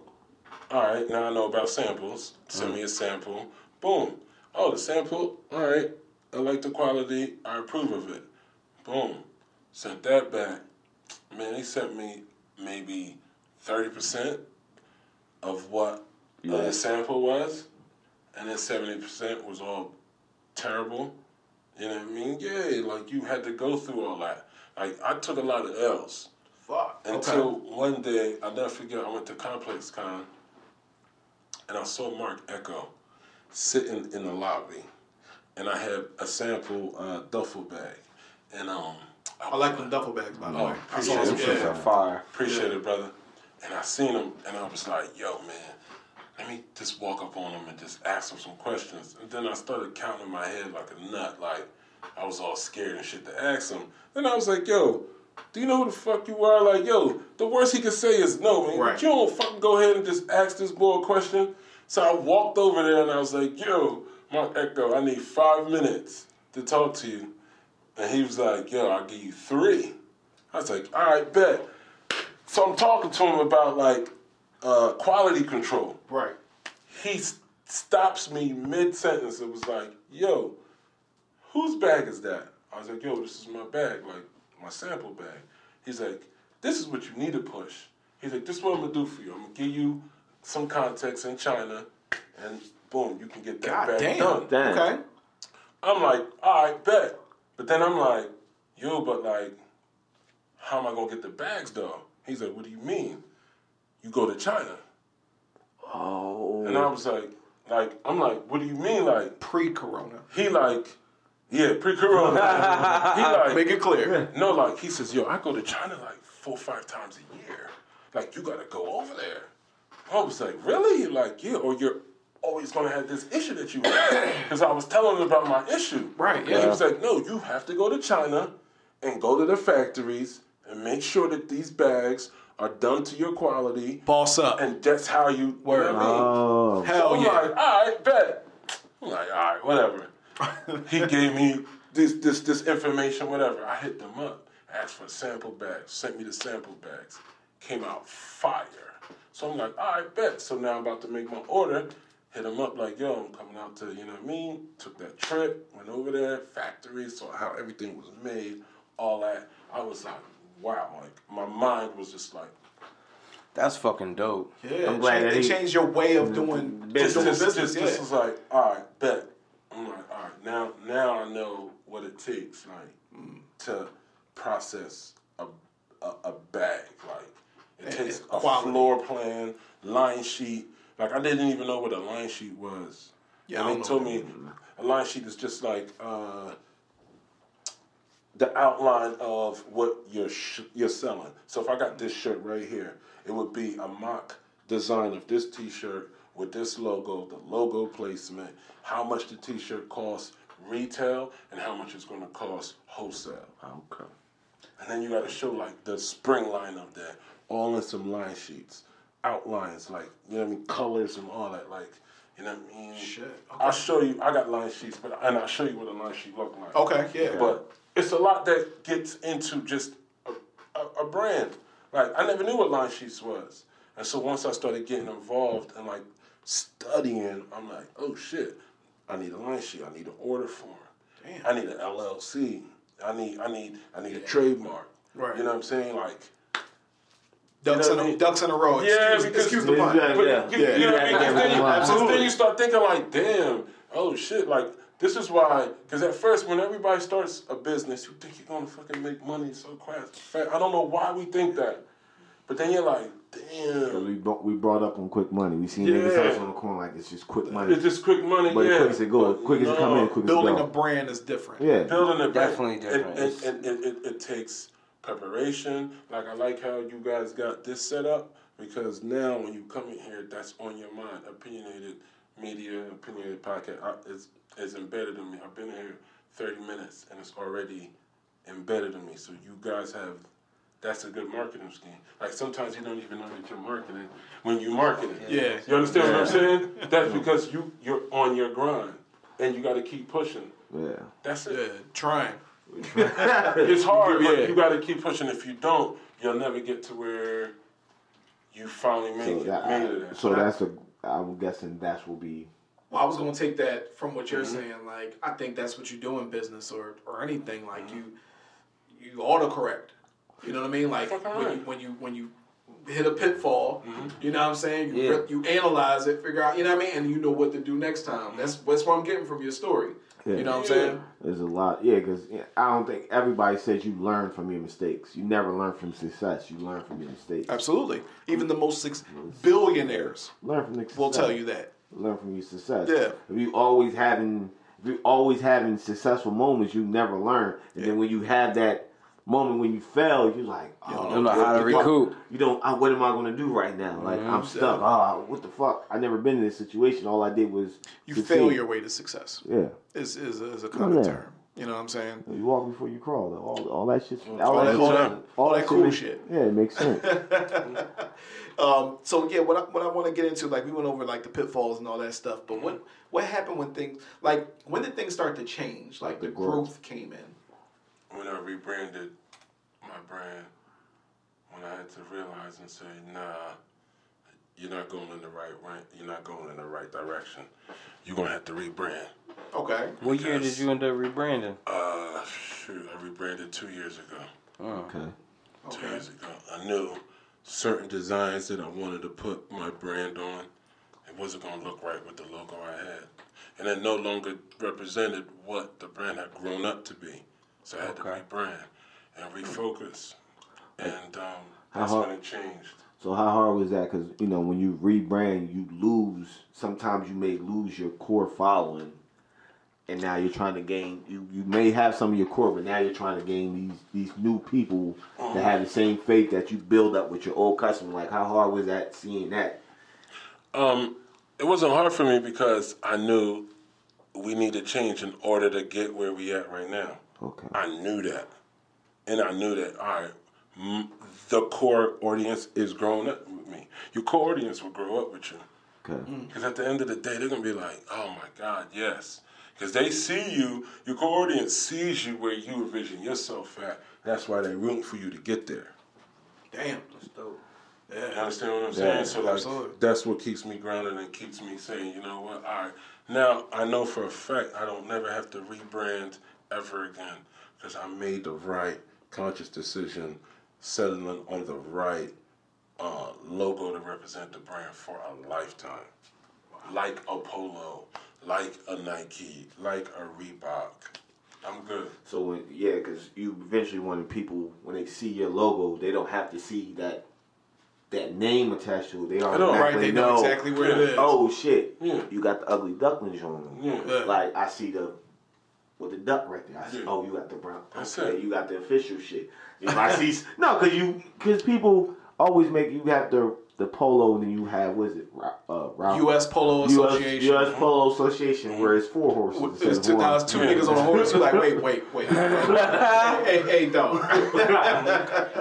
S3: all right, now I know about samples. Send me a sample. Boom. Oh, the sample, all right. I like the quality. I approve of it. Boom. Sent that back. Man, they sent me maybe 30% of what uh,
S5: Yeah.
S3: the sample was. And then 70% was all terrible. You know what I mean? Yeah, like you had to go through all that. Like I took a lot of L's.
S4: Fuck.
S3: Until
S4: okay.
S3: one day, I'll never forget, I went to ComplexCon and I saw Marc Ecko sitting in the lobby. And I had a sample uh, duffel bag. And um,
S4: I like them duffel bags, by the
S3: Oh,
S4: way. I
S3: appreciate
S4: saw
S3: it.
S4: them.
S6: Them
S4: Yeah.
S6: fire.
S3: Appreciate it, brother. And I seen him, and I was like, "Yo, man, let me just walk up on him and just ask him some questions." And then I started counting in my head like a nut, like I was all scared and shit to ask him. Then I was like, "Yo, do you know who the fuck you are?" Like, yo, the worst he could say is no, man.
S4: Right.
S3: You don't fucking go ahead and just ask this boy a question. So I walked over there and I was like, "Yo, Marc Ecko, I need five minutes to talk to you." And he was like, "Yo, I'll give you three. I was like, "All right, bet." So I'm talking to him about like uh, quality control.
S4: Right.
S3: He s- stops me mid sentence. It was like, "Yo, whose bag is that?" I was like, "Yo, this is my bag, like my sample bag." He's like, "This is what you need to push." He's like, "This is what I'm gonna do for you. I'm gonna give you some context in China, and boom, you can get that
S4: God
S3: bag
S4: damn.
S3: done."
S5: Damn.
S4: Okay.
S3: I'm like, all right, bet. But then I'm like, yo, but like, how am I gonna get the bags though? He's like, what do you mean? You go to China.
S5: Oh.
S3: And I was like, like, I'm like, what do you mean? Like,
S4: Pre-corona.
S3: he like, yeah, pre-corona. he like,
S4: Make it clear.
S3: no, like, he says, yo, I go to China like four or five times a year. Like, you gotta go over there. I was like, really? Like, yeah, or you're always gonna have this issue that you have. Because I was telling him about my issue.
S4: Right,
S3: And
S4: yeah.
S3: he was like, no, you have to go to China and go to the factories and make sure that these bags are done to your quality.
S4: Boss up.
S3: And that's how you,
S4: Word.
S3: you know what I mean?
S5: Oh.
S4: Hell
S3: I'm
S4: yeah.
S3: like, all right, bet. I'm like, all right, whatever. he gave me this, this, this information, whatever. I hit them up, asked for sample bags, sent me the sample bags, came out fire. So I'm like, all right, bet. So now I'm about to make my order. Hit them up like, yo, I'm coming out to, you know what I mean? Took that trip, went over there, factory, saw how everything was made, all that. I was like, wow, like my mind was just like,
S6: That's fucking dope.
S4: Yeah,
S5: I'm glad
S4: they changed your way of doing
S5: Business.
S4: doing
S3: this,
S4: business.
S3: this,
S4: yeah.
S3: this was like, all right, bet. I'm like, all right, now now I know what it takes, like, to process a, a, a bag. Like, it takes a
S4: quality.
S3: floor plan, line sheet. Like, I didn't even know what a line sheet was.
S4: Yeah,
S3: and they told me a line sheet is just like uh, the outline of what you're sh- you're selling. So if I got this shirt right here, it would be a mock design of this T-shirt with this logo, the logo placement, how much the T-shirt costs retail, and how much it's going to cost wholesale.
S5: Okay.
S3: And then you got to show like the spring line of that, all in some line sheets, outlines, like you know what I mean, colors and all that, like you know what I mean.
S4: Shit, Okay.
S3: I'll show you. I got line sheets, but and I'll show you what a line sheet look like.
S4: Okay, yeah.
S3: But it's a lot that gets into just a, a, a brand. Like I never knew what line sheets was, and so once I started getting involved and like studying, I'm like, oh shit, I need a line sheet. I need an order form.
S4: Damn.
S3: I need an LLC. I need I need I need a trademark.
S4: Right.
S3: You know what I'm saying? Like
S4: ducks,
S3: you
S4: in
S3: know
S4: a,
S3: what I mean?
S4: ducks in a row.
S3: Yeah,
S4: excuse,
S3: because-
S4: excuse the
S5: Yeah,
S4: pun.
S5: yeah.
S3: But you,
S4: Yeah.
S3: you know what I
S5: Yeah,
S3: mean? 'Cause then, you, then you start thinking like, damn, oh shit, like this is why. Because at first, when everybody starts a business, you think you're gonna fucking make money so fast. I don't know why we think that, but then you're like, damn,
S5: we brought, we brought up on quick money. We seen niggas
S3: Yeah.
S5: hustle on the corner like it's just quick money.
S3: it's just quick money.
S5: but
S3: yeah,
S5: quick as it go, quick as it come in, quick as it
S4: Building a brand is different.
S5: yeah.
S3: building a brand,
S6: Definitely different.
S3: And, and, and it, it, it takes preparation. Like I like how you guys got this set up because now when you come in here, that's on your mind. Opinionated media, opinionated podcast I, is is embedded in me. I've been here thirty minutes and it's already embedded in me. So you guys have. That's a good marketing scheme. Like sometimes you don't even know that you're marketing when you market it.
S4: Yeah.
S3: You understand what I'm saying? That's because you you're on your grind and you got to keep pushing.
S5: Yeah.
S3: That's it.
S4: Yeah, trying.
S3: It's hard,
S4: Yeah.
S3: but you got to keep pushing. If you don't, you'll never get to where you finally made
S5: So,
S3: it.
S5: that,
S3: made it
S5: so that's a. I'm guessing that will be.
S4: Well, I was gonna take that from what you're
S3: Mm-hmm.
S4: saying. Like, I think that's what you do in business or or anything. Like you, you autocorrect. You know what I mean? Like when you when you when you hit a pitfall,
S3: Mm-hmm.
S4: you know what I'm saying? You
S6: Yeah.
S4: re- you analyze it, figure out, you know what I mean, and you know what to do next time. That's that's what I'm getting from your story.
S5: Yeah.
S4: You know what I'm saying?
S5: There's a lot, yeah, because I don't think everybody says you learn from your mistakes. You never learn from success. You learn from your mistakes.
S4: Absolutely. Even the most six mm-hmm. billionaires
S5: Learn from the success.
S4: will tell you that.
S5: Learn from your success.
S4: Yeah.
S5: If you always having, if you always having successful moments, you never learn. And then when you have that moment when you fail, you're like, oh,
S6: don't know how to
S5: what the fuck?
S6: recoup.
S5: You don't. Uh, what am I going to do right now? Like
S4: Mm-hmm.
S5: I'm stuck. Oh, what the fuck? I never been in this situation. All I did was
S4: You
S5: succeed.
S4: fail your way to success.
S5: Yeah.
S4: Is is a, is a common
S5: yeah.
S4: term. You know what I'm saying?
S5: You walk before you crawl. Though. All, all that shit. All,
S4: All that,
S5: that,
S4: all that, all that cool
S5: makes-
S4: shit.
S5: Yeah, it makes sense.
S4: Um, so yeah, what I, what I want to get into, like we went over like the pitfalls and all that stuff, but what what happened when things like when did things start to change? Like the
S5: The
S4: growth,
S5: growth.
S4: came in.
S3: When I rebranded my brand, when I had to realize and say, nah, you're not going in the right way. You're not going in the right direction. You're gonna have to rebrand.
S4: Okay.
S6: What year did you end up rebranding?
S3: Uh, shoot, I rebranded two years ago.
S5: Oh, okay.
S3: two
S4: Okay.
S3: years ago. I knew certain designs that I wanted to put my brand on. It wasn't going to look right with the logo I had. And it no longer represented what the brand had grown up to be. So I had to rebrand and refocus. And um, that's
S5: hard-
S3: when it changed.
S5: So how hard was that? Because you know when you rebrand, you lose. Sometimes you may lose your core following, and now you're trying to gain. You, you may have some of your core, but now you're trying to gain these these new people that have the same faith that you build up with your old customer. Like how hard was that seeing that?
S3: Um, it wasn't hard for me because I knew we needed change in order to get where we at right now.
S5: Okay.
S3: I knew that, and I knew that. All right, m- the core audience is growing up with me. Your core audience will grow up with you,
S5: Okay. Mm.
S3: because at the end of the day, they're gonna be like, "Oh my God, yes," because they see you. Your core audience sees you where you envision yourself at. That's why they're rooting for you to get there.
S4: Damn.
S6: That's dope.
S3: You
S4: Yeah.
S3: understand what I'm saying?
S5: Yeah,
S3: so like
S4: absolutely.
S3: that's what keeps me grounded and keeps me saying, you know what, all right. Now I know for a fact I don't never have to rebrand ever again because I made the right conscious decision, settling on the right uh, logo to represent the brand for a lifetime. Like a polo, like a Nike, like a Reebok. I'm good.
S5: So yeah, because you eventually wanted people when they see your logo, they don't have to see that that name attached to it, they
S3: know,
S5: automatically
S4: Right, they know exactly where it is.
S5: Oh shit!
S3: Yeah.
S5: You got the Ugly Duklyns on.
S3: Yeah.
S4: Yeah.
S5: Like I see the with the duck right there. I see,
S3: Yeah.
S5: oh, you got the brown. Okay,
S3: it.
S5: you got the official shit. If I see no, because you because people always make you have the the polo and then you have what is it? Ra- Uh, Ralph-
S4: U.S. Polo
S5: US,
S4: Association.
S5: US Polo Association, where it's four horses.
S4: It
S5: instead
S4: was
S5: of
S4: two, now it's two niggas on a horse. You're like, wait, wait, wait. hey, hey, don't.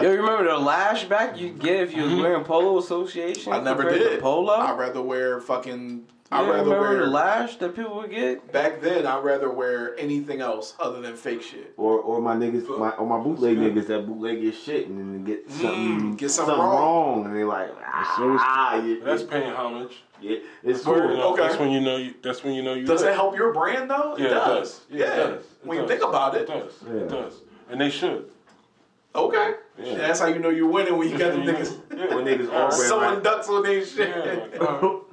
S6: Yo, remember the lash back you get if you was wearing Polo Association?
S4: I never
S6: compared to
S4: did.
S6: Polo.
S4: I'd rather wear fucking.
S6: You
S4: I'd rather
S6: remember
S4: wear.
S6: the lash that people would get?
S4: Back then, I'd rather wear anything else other than fake shit.
S5: Or or my niggas, my or my bootleg niggas that bootleg your shit and then get something
S4: get something
S5: wrong. and they like ah, yeah,
S3: That's paying homage.
S5: yeah, it's
S3: You
S5: cool.
S3: know,
S4: Okay.
S3: That's when you know. You, that's when you know you.
S4: Does it help your brand though?
S3: Yeah,
S4: it does.
S3: Yeah,
S4: Yeah.
S3: it does. It
S4: When you
S3: does.
S4: think about it.
S3: it does.
S5: Yeah.
S3: It does. And they should.
S4: Okay.
S3: Yeah.
S4: That's how you know you're winning when you got the niggas
S3: Yeah.
S5: When niggas all wear
S4: sewing
S5: like,
S4: ducks on their shit.
S3: Yeah. like, uh, you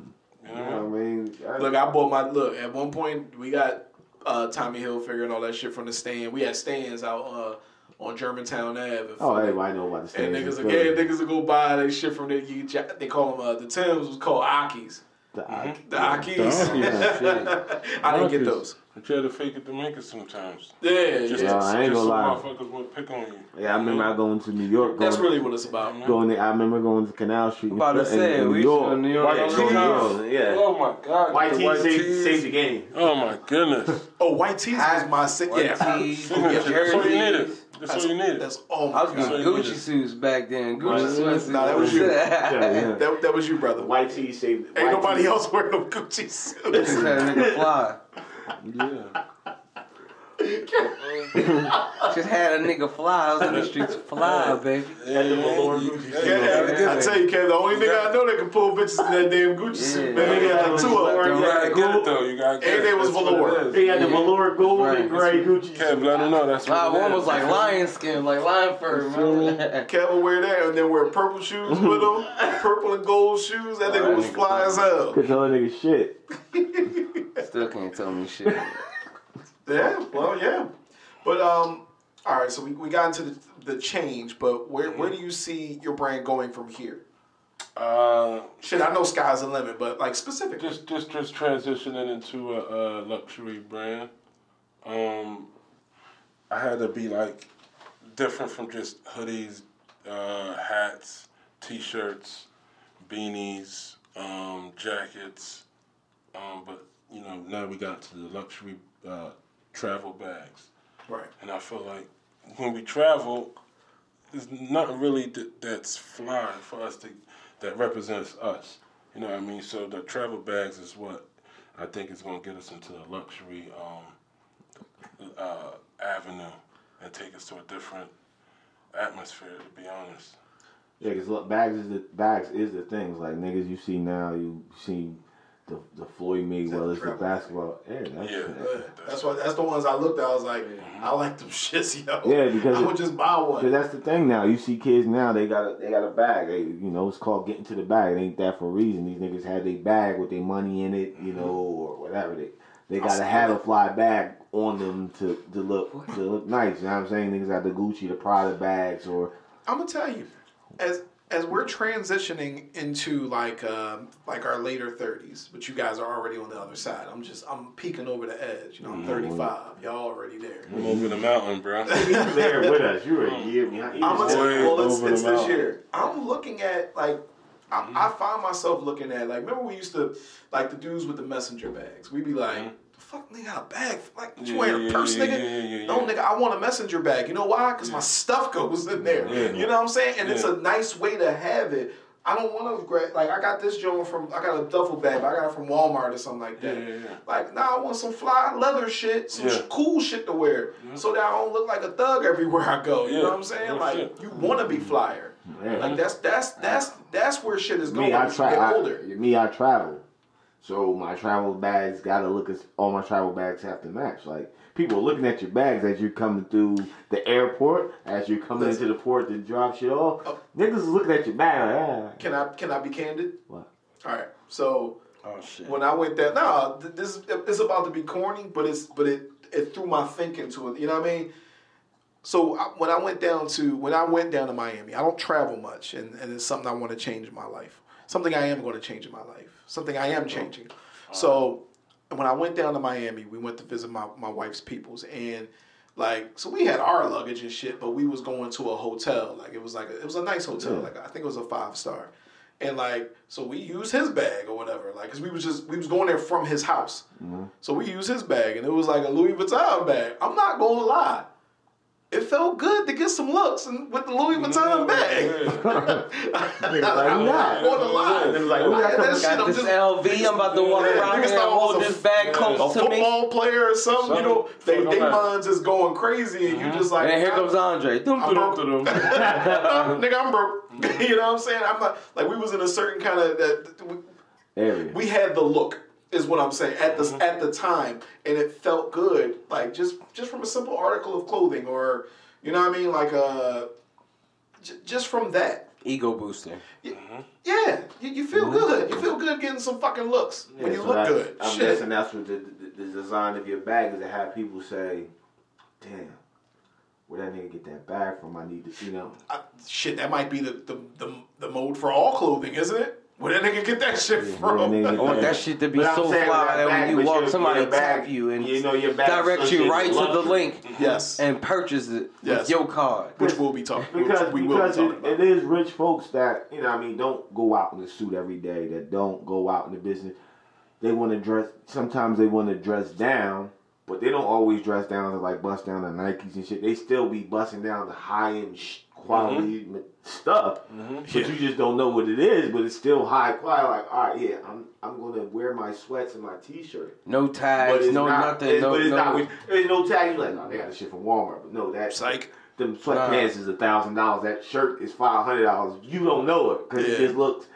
S5: you
S3: know
S5: know I I-
S4: Look, I bought my look. At one point, we got uh, Tommy Hilfiger and all that shit from the stand. We had stands out uh, on Germantown Ave.
S5: oh, everybody know about the stands.
S4: And niggas,
S5: in
S4: like, yeah, niggas will go buy they shit from there. You, they call them uh, the Tims was called Akis.
S5: The-
S4: The Akis.
S3: Yeah,
S4: I didn't get those.
S3: But you had to fake it to make it sometimes.
S4: Yeah,
S3: Just,
S4: yeah.
S5: Yeah, I ain't
S3: just
S5: gonna lie.
S3: motherfuckers would pick on you.
S5: Yeah, I remember I going to New York. Going,
S4: That's really what it's about. Man.
S5: Going. There, I remember going to Canal Street. in-
S6: About to say,
S5: in
S6: we
S5: New York.
S6: New York
S5: White tees, yeah.
S3: Oh my God.
S5: White
S3: the
S5: tees saved,
S3: tees.
S5: the game.
S3: Oh my goodness.
S4: Oh, white tees was my si-
S6: White
S4: yeah.
S3: That's all you needed. That's all you needed.
S4: That's oh
S6: I was
S4: god.
S6: getting Gucci suits back then. Gucci
S5: Right.
S6: sweatsuits.
S4: Nah, that was you.
S5: Yeah, yeah.
S4: That, that was you, brother.
S5: White tees saved.
S4: Ain't nobody else wearing no Gucci
S6: Just
S4: suits.
S6: had a nigga fly.
S3: Yeah.
S6: Just had a nigga fly. I was in the streets fly, baby.
S3: Yeah, the Lord
S4: Yeah, I tell you, Kev, the only nigga I know that can pull bitches in that damn Gucci suit, man. They had like two of them.
S3: You gotta get it though. You gotta get
S4: And
S3: it.
S4: they was
S3: That's what
S4: velour.
S3: it is.
S5: He had the velour gold and gray Gucci.
S3: Kev, let him know that's
S6: Nah,
S3: what it
S6: one
S3: is.
S6: was like lion skin, like lion fur. Remember?
S4: Kev will wear that and then wear purple shoes with him, purple and gold shoes. That nigga was fly as hell.
S5: Cause other nigga shit.
S6: Still can't tell me shit.
S4: Yeah, well, yeah. But um, all right. So we, we got into the, the change, but where where do you see your brand going from here?
S3: Uh,
S4: Shit, I know sky's the limit, but like specifically.
S3: just just just transitioning into a, a luxury brand. Um, I had to be like different from just hoodies, uh, hats, t-shirts, beanies, um, jackets. Um, but you know now we got to the luxury uh, travel bags.
S4: Right.
S3: And I feel like when we travel, there's nothing really that, that's fly for us to that represents us. You know what I mean? So the travel bags is what I think is going to get us into the luxury um, uh, avenue and take us to a different atmosphere. To be honest.
S5: Yeah, cause look, bags is the bags is the things like niggas you see now. You see the the Floyd Mayweather's, the basketball. Yeah, that's
S3: Yeah.
S4: That's why. That's the ones I looked at. I was like, mm-hmm. I like them shits, yo.
S5: Yeah, because
S4: I
S5: it-
S4: would just buy one.
S5: Cause
S4: one.
S5: that's the thing now. You see kids now, they got a, they got a bag. They, you know, it's called getting to the bag. It ain't that for a reason. These niggas had their bag with their money in it, you mm-hmm. know, or whatever. They they gotta have a fly bag on them to, to look to look nice. You know what I'm saying? Niggas got the Gucci, the Prada bags, or
S4: I'm gonna tell you, as as we're transitioning into like um, like our later 30s, but you guys are already on the other side. I'm just I'm peeking over the edge. You know, I'm 35. Y'all already there.
S3: I'm over the mountain, bro.
S5: you're there with us. You were a year behind.
S4: I'm gonna tell you, well, it's,
S3: over
S4: it's
S3: the
S4: this year. I'm looking at like. I, I find myself looking at like remember we used to like the dudes with the messenger bags. We'd be like,
S3: Mhm.
S4: "The fuck nigga got a bag? Like you
S3: Yeah,
S4: wearing a purse,
S3: yeah,
S4: nigga?
S3: yeah, yeah,
S4: No,
S3: yeah.
S4: nigga, I want a messenger bag. You know why? Because my stuff goes in there.
S3: Yeah.
S4: You know what I'm saying? And it's a nice way to have it. I don't want to grab like I got this joint from I got a duffel bag, but I got it from Walmart or something like that.
S3: Yeah, yeah, yeah.
S4: Like now I want some fly leather shit, some
S3: Yeah.
S4: sh- cool shit to wear, so that I don't look like a thug everywhere I go. You know what I'm saying?
S3: No
S4: like
S3: shit.
S4: you want to be flyer.
S5: Yeah.
S4: Like that's that's that's that's where shit is going
S5: me, I
S4: as you
S5: try.
S4: get
S5: I, me, I travel. So my travel bags gotta look as all my travel bags have to match. Like people are looking at your bags as you're coming through the airport, as you're coming
S4: Listen.
S5: into the port to drop shit off.
S4: Oh.
S5: Niggas is looking at your bag like, ah.
S4: Can I can I be candid?
S5: What?
S4: All right. So
S3: Oh shit.
S4: when I went there, no, th- this it's about to be corny, but it's but it it threw my thinking to it. You know what I mean? so I, when I went down to when I went down to Miami, I don't travel much, and, and it's something I want to change in my life. Something I am going to change in my life. Something I am oh. changing. Oh. So when I went down to Miami, we went to visit my, my wife's peoples, and like so we had our luggage and shit, but we was going to a hotel. Like it was like a, it was a nice hotel. Like I think it was a five star. And like, so we used his bag or whatever, like, cause we was just we was going there from his house, mm-hmm. so we used his bag, and it was like a Louis Vuitton bag. I'm not gonna lie, it felt good to get some looks and with the Louis Vuitton bag. I'm not gonna lie.
S5: It was like,
S4: When I
S5: who
S4: had
S5: got
S4: that
S5: the-
S4: shit,
S6: Got
S4: I'm
S6: this
S4: just
S6: LV. I'm about to walk
S4: Yeah,
S6: around
S4: niggas
S6: here and
S4: thought I was
S6: hold this
S4: f-
S6: bag
S3: yeah,
S6: close
S4: a
S6: to me.
S4: A football player or something. You know, they
S3: Something
S4: they
S3: like
S4: minds is going crazy, and you uh-huh. just like
S6: And here comes Andre. Dum,
S4: I'm broke.
S6: dum, dum.
S4: nigga, I'm broke. you know what I'm saying? I'm not like we was in a certain kind of that we,
S5: Area.
S4: we had the look is what I'm saying at the
S3: Mm-hmm.
S4: at the time, and it felt good. Like just just from a simple article of clothing, or you know what I mean, like uh, j- just from that.
S6: Ego booster.
S4: Yeah, you, you feel good. You feel good getting some fucking looks when you
S5: so
S4: look
S5: that's-
S4: good.
S5: I'm
S4: Shit.
S5: guessing that's what the, the, the design of your bag is to have people say, "Damn, where that nigga get that bag from? I need to, you know."
S4: I- shit, that might be the, the, the, the mode for all clothing, isn't it? Where that nigga get that shit from?
S5: where that nigga
S6: I want that shit to be
S5: But
S6: so
S5: saying
S6: fly
S5: that
S6: that when you walk, somebody tap you and
S5: you know your bag
S6: direct you right to the link
S4: yes,
S6: and purchase it
S4: Yes.
S6: with your card.
S4: which we'll be talking.
S5: Because,
S4: we will
S5: because
S4: be talking
S5: it,
S4: about.
S5: it is rich folks that, you know, I mean, don't go out in the suit every day, that don't go out in the business. They want to dress, sometimes they want to dress down, but they don't always dress down to like bust down the Nikes and shit. They still be busting down the high end sh- quality mm-hmm. ma- stuff, mm-hmm. but
S4: Yeah.
S5: you just don't know what it is, but it's still high quality. Like, all right, yeah, I'm, I'm going to wear my sweats and my t shirt.
S6: No tags,
S5: it's
S6: no
S5: not,
S6: nothing,
S5: it's-
S6: no
S5: but it's
S6: no.
S5: not, there's no tags. You like, no, they got the shit from Walmart, but no, that's
S4: Psych.
S5: them sweatpants is a thousand dollars. That shirt is five hundred dollars. You don't know it because
S4: Yeah.
S5: it just looks.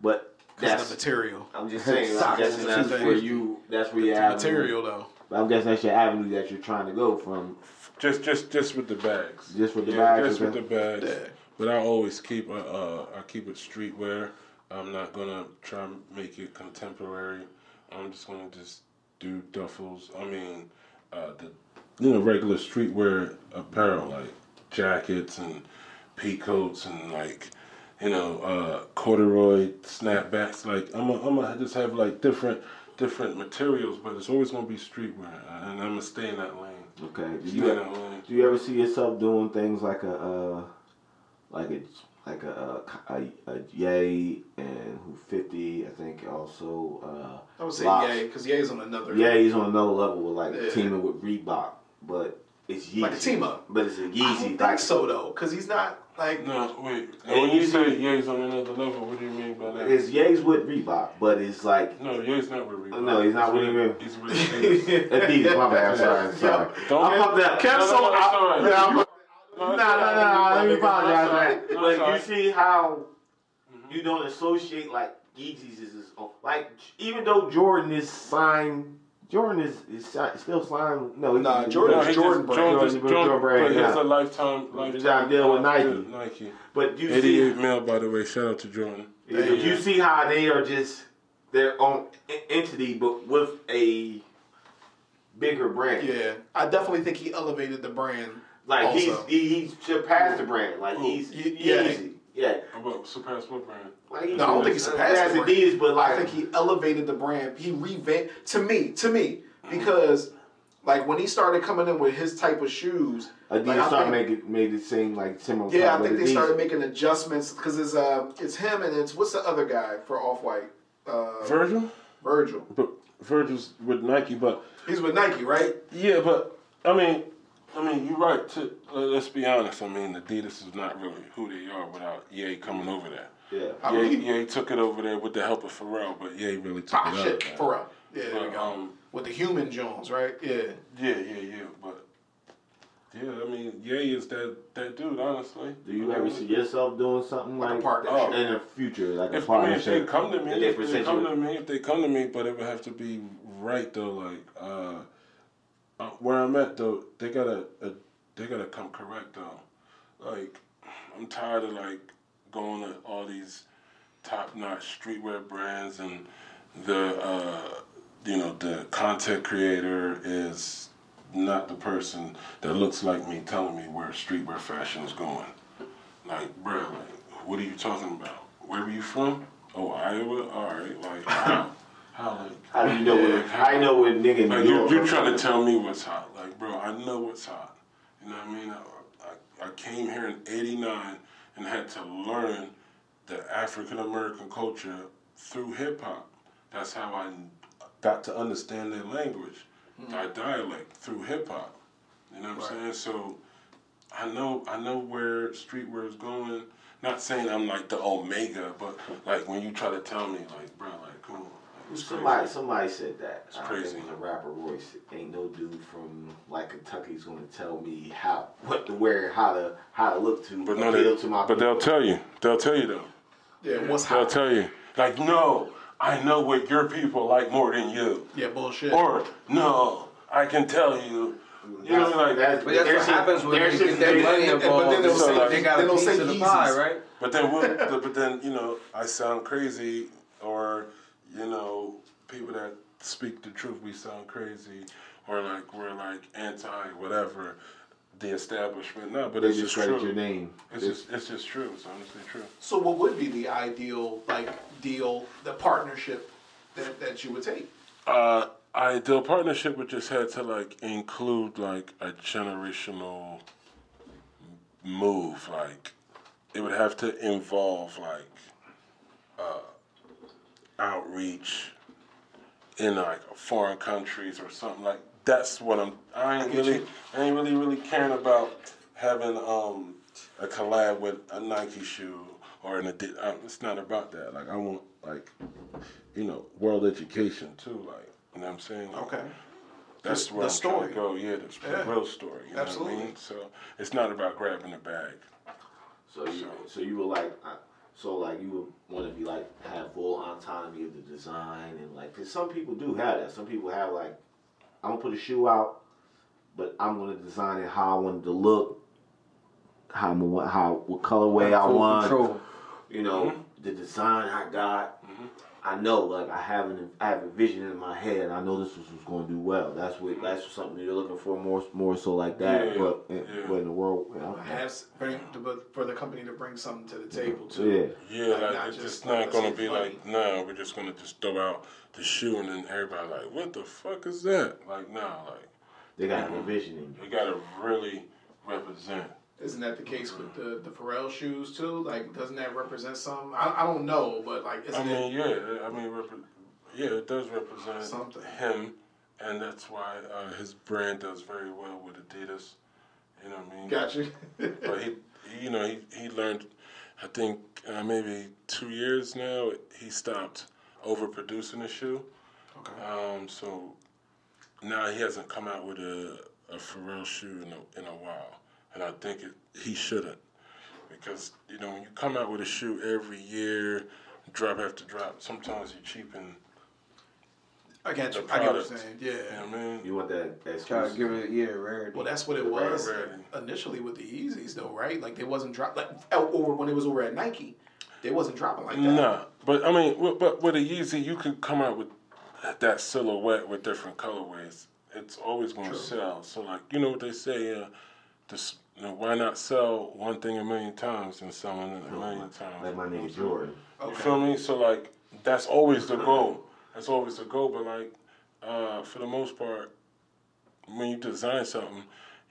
S5: But that's.
S4: the material.
S5: I'm just saying. I'm guessing that's
S4: two
S5: where you. That's where your
S4: The
S5: avenue.
S4: material, though.
S5: But I'm guessing that's your avenue that you're trying to go from.
S3: Just, just, just with the bags.
S5: Just with the
S3: yeah,
S5: bags,
S3: Just with the bags.
S4: Yeah.
S3: But I always keep, uh, uh, I keep it streetwear. I'm not gonna try and make it contemporary. I'm just gonna just do duffels. I mean, uh, the you know regular streetwear apparel like jackets and peacoats and like you know uh, corduroy snapbacks. Like I'm, gonna- I'm gonna just have like different different materials, but it's always gonna be streetwear, and I'm gonna stay in that lane.
S5: Okay. Do you
S3: in
S5: do you ever see yourself doing things like a uh, like a like a a, a, a Ye and who fifty? I think also. Uh,
S4: I would say
S5: Locks.
S4: Ye, because Ye's on another.
S5: Yeah, he's on another level with like
S4: Yeah.
S5: teaming with Reebok, but it's Yeezy.
S4: Like a team up.
S5: But it's a
S4: I
S5: Yeezy.
S4: don't think so, though, because he's not, like,
S3: No, wait.
S5: And
S3: when you
S5: you
S3: say
S5: see-
S3: Ye's on another level, what do you mean by that?
S5: It's Ye's with Reebok, but it's like
S3: no, Ye's not with Reebok.
S5: No, he's not with Reebok.
S3: He's with Adidas.
S5: Adidas. My bad. I'm sorry. I'm sorry.
S3: Don't
S5: I'm
S3: get-
S5: up there.
S3: No, no, no, it's all right.
S5: Yeah, I'm-
S3: No,
S5: No, no, no, no. Let me apologize.
S3: it's
S5: man. But you see how mm-hmm. you don't associate like Yeezys is. Like even though Jordan is signed, Jordan is, is si- still signed. No, he-
S4: Nah,
S5: he-
S4: Jordan
S3: No,
S4: is Jordan
S3: just,
S4: brand.
S3: Jordan, just,
S5: Jordan
S3: Jordan,
S5: brand,
S3: but he has a lifetime, lifetime
S5: got deal with Nike.
S3: Nike.
S5: But you
S3: 88
S5: see,
S3: mil, by the way. Shout out to Jordan.
S5: but you see how they are just their own entity, but with a bigger brand.
S4: yeah. I definitely think he elevated the brand.
S5: Like
S4: also.
S5: he's he, he's surpassed the brand. Like he's
S4: yeah.
S5: easy. Yeah.
S3: About surpass what brand?
S5: Like,
S4: No, I don't think he surpassed
S5: surpassed
S4: the brand.
S5: Adidas, but like
S4: I think he elevated the brand. He revamped to me, to me, because like when he started coming in with his type of shoes,
S5: Adidas
S4: like, I
S5: started
S4: think-
S5: making made it seem like similar.
S4: yeah, I think they
S5: Adidas.
S4: started making adjustments because it's uh it's him and it's what's the other guy for Off White, uh,
S3: Virgil?
S4: Virgil.
S3: But Virgil's with Nike, but
S4: He's with Nike, right?
S3: yeah, but I mean, I mean, you're right. To uh, let's be honest. I mean, Adidas is not really who they are without Ye coming over there.
S5: Yeah.
S4: I
S3: Ye,
S4: believe-
S3: Ye took it over there with the help of Pharrell, but Ye really took
S4: Ah,
S3: it
S4: shit,
S3: out.
S4: for real. Yeah, there we go.
S3: um,
S4: with the human Jones, right? Yeah.
S3: Yeah, yeah, yeah. But yeah, I mean, Ye is that that dude. Honestly,
S5: Do you ever see yourself doing something
S4: Like
S5: like,
S4: a partnership.
S3: Oh.
S5: in the future, like a
S3: If, I mean, if they come to me,
S5: That they
S3: if they come to me, if they come to me, but it would have to be right though. Like uh, uh, where I'm at though, they gotta uh, they gotta come correct though. Like I'm tired of like going to all these top notch streetwear brands and the uh, you know the content creator is not the person that looks like me telling me where streetwear fashion is going. Like, bro, like, what are you talking about? Where are you from? Oh, Iowa. All right, like? How? How
S5: do you know what? How you know what nigga in
S3: Like
S5: New
S3: you,
S5: York?
S3: you're trying to tell me what's hot. Like, bro, I know what's hot. You know what I mean? I, I, I came here in '89 and had to learn the African American culture through hip hop. That's how I got to understand their language, hmm. our dialect through hip hop. You know what I'm saying? So I know I know where streetwear is going. Not saying I'm like the omega, but like when you try to tell me, like, bro, like, come on. Like, it's
S5: Somebody,
S3: crazy.
S5: somebody said that.
S3: It's uh,
S5: I
S3: crazy.
S5: think it was a rapper Royce. Ain't no dude from like Kentucky's gonna tell me how what to wear, how to how to look to
S3: But no,
S5: appeal
S3: they,
S5: to my.
S3: but they'll tell you. They'll tell you though.
S4: Yeah, what's
S3: They'll
S4: hot?
S3: tell you. Like, no, I know what your people like more than you.
S4: Yeah, bullshit.
S3: Or no, I can tell you. You know, like
S5: That's-
S6: But that's what happens when
S5: there's
S6: you
S5: some
S6: get that money involved.
S4: but then they'll
S6: so
S3: say-
S6: they got
S4: then
S6: a
S4: they'll
S6: piece of the
S4: Yeezys.
S6: pie, right?
S3: But then, what, but then, you know, I sound crazy, or you know, people that speak the truth, we sound crazy, or like we're like anti whatever the establishment. No, but
S5: They
S3: it's
S5: just
S3: just
S5: credit
S3: true.
S5: your name.
S3: It's just, it's just true. It's honestly true.
S4: So what would be the ideal like deal, the partnership that, that you would take?
S3: Uh, ideal partnership would just had to like include like a generational move. Like it would have to involve like uh, outreach in like foreign countries or something like. That's what I'm. I ain't
S4: get
S3: really.
S4: you.
S3: I ain't really really caring about having um a collab with a Nike shoe or an Adidas. Um, it's not about that. Like I want like you know world education too. Like you know what I'm saying. Like,
S4: Okay.
S3: That's
S4: The-
S3: where
S4: the
S3: I'm
S4: story.
S3: to go. Yeah, That's the
S4: Yeah.
S3: real story. You know what I
S4: Absolutely.
S3: mean? So it's not about grabbing a bag.
S5: So you, so you were like, so like you want to be like have full autonomy of the design and like, cause some people do have that. Some people have like, I'm gonna put a shoe out, but I'm gonna design it how I want it to look, how I'm how what colorway I want,
S6: control.
S5: you know, mm-hmm. the design I got. Mm-hmm. I know, like I have an I have a vision in my head. I know this was, was going to do well. That's what that's something you're looking for more more so like that.
S3: Yeah,
S5: but in,
S3: yeah.
S5: but in the world, yeah, okay.
S4: Has bring to, but for the company to bring something to the table
S5: yeah.
S4: too.
S3: Yeah,
S4: Like,
S3: like,
S4: not
S3: it's
S4: just,
S3: just not gonna be
S4: get
S3: like, no, we're just gonna just throw out the shoe and then everybody like, what the fuck is that? Like, nah, like
S5: They got a vision in you.
S3: you gotta really represent.
S4: Isn't that the case with the the Pharrell shoes too? Like, doesn't that represent something? I, I don't know, but like,
S3: I
S4: isn't
S3: mean,
S4: it?
S3: yeah, I mean, rep- yeah, it does represent
S4: Something.
S3: him, and that's why uh, his brand does very well with Adidas. You know what I mean?
S4: Got you.
S3: but he, he, you know, he, he learned, I think uh, maybe two years now, he stopped overproducing the shoe.
S4: okay.
S3: Um, so now he hasn't come out with a, a Pharrell shoe in a, in a while, and I think it, he shouldn't because you know when you come out with a shoe every year, drop after drop, sometimes you cheapen.
S4: I get you.
S3: the
S4: I get what you're saying. Yeah.
S3: You know what I mean?
S5: You want that that
S6: Try to give it, yeah, rarity.
S4: Well, that's what it was
S3: Right, right.
S4: initially with the Yeezys, though, right? Like they wasn't drop like oh, over when it was over at Nike, they wasn't dropping like that.
S3: Nah, but I mean, but with a Yeezy, you can come out with that silhouette with different colorways. It's always going to sell. So like, you know what they say? Uh, this, you know, why not sell one thing a million times and selling it a million times?
S5: Like my nigga Jordan.
S3: You feel me? So like, that's always the goal. That's always the goal. But like, uh, for the most part, when you design something,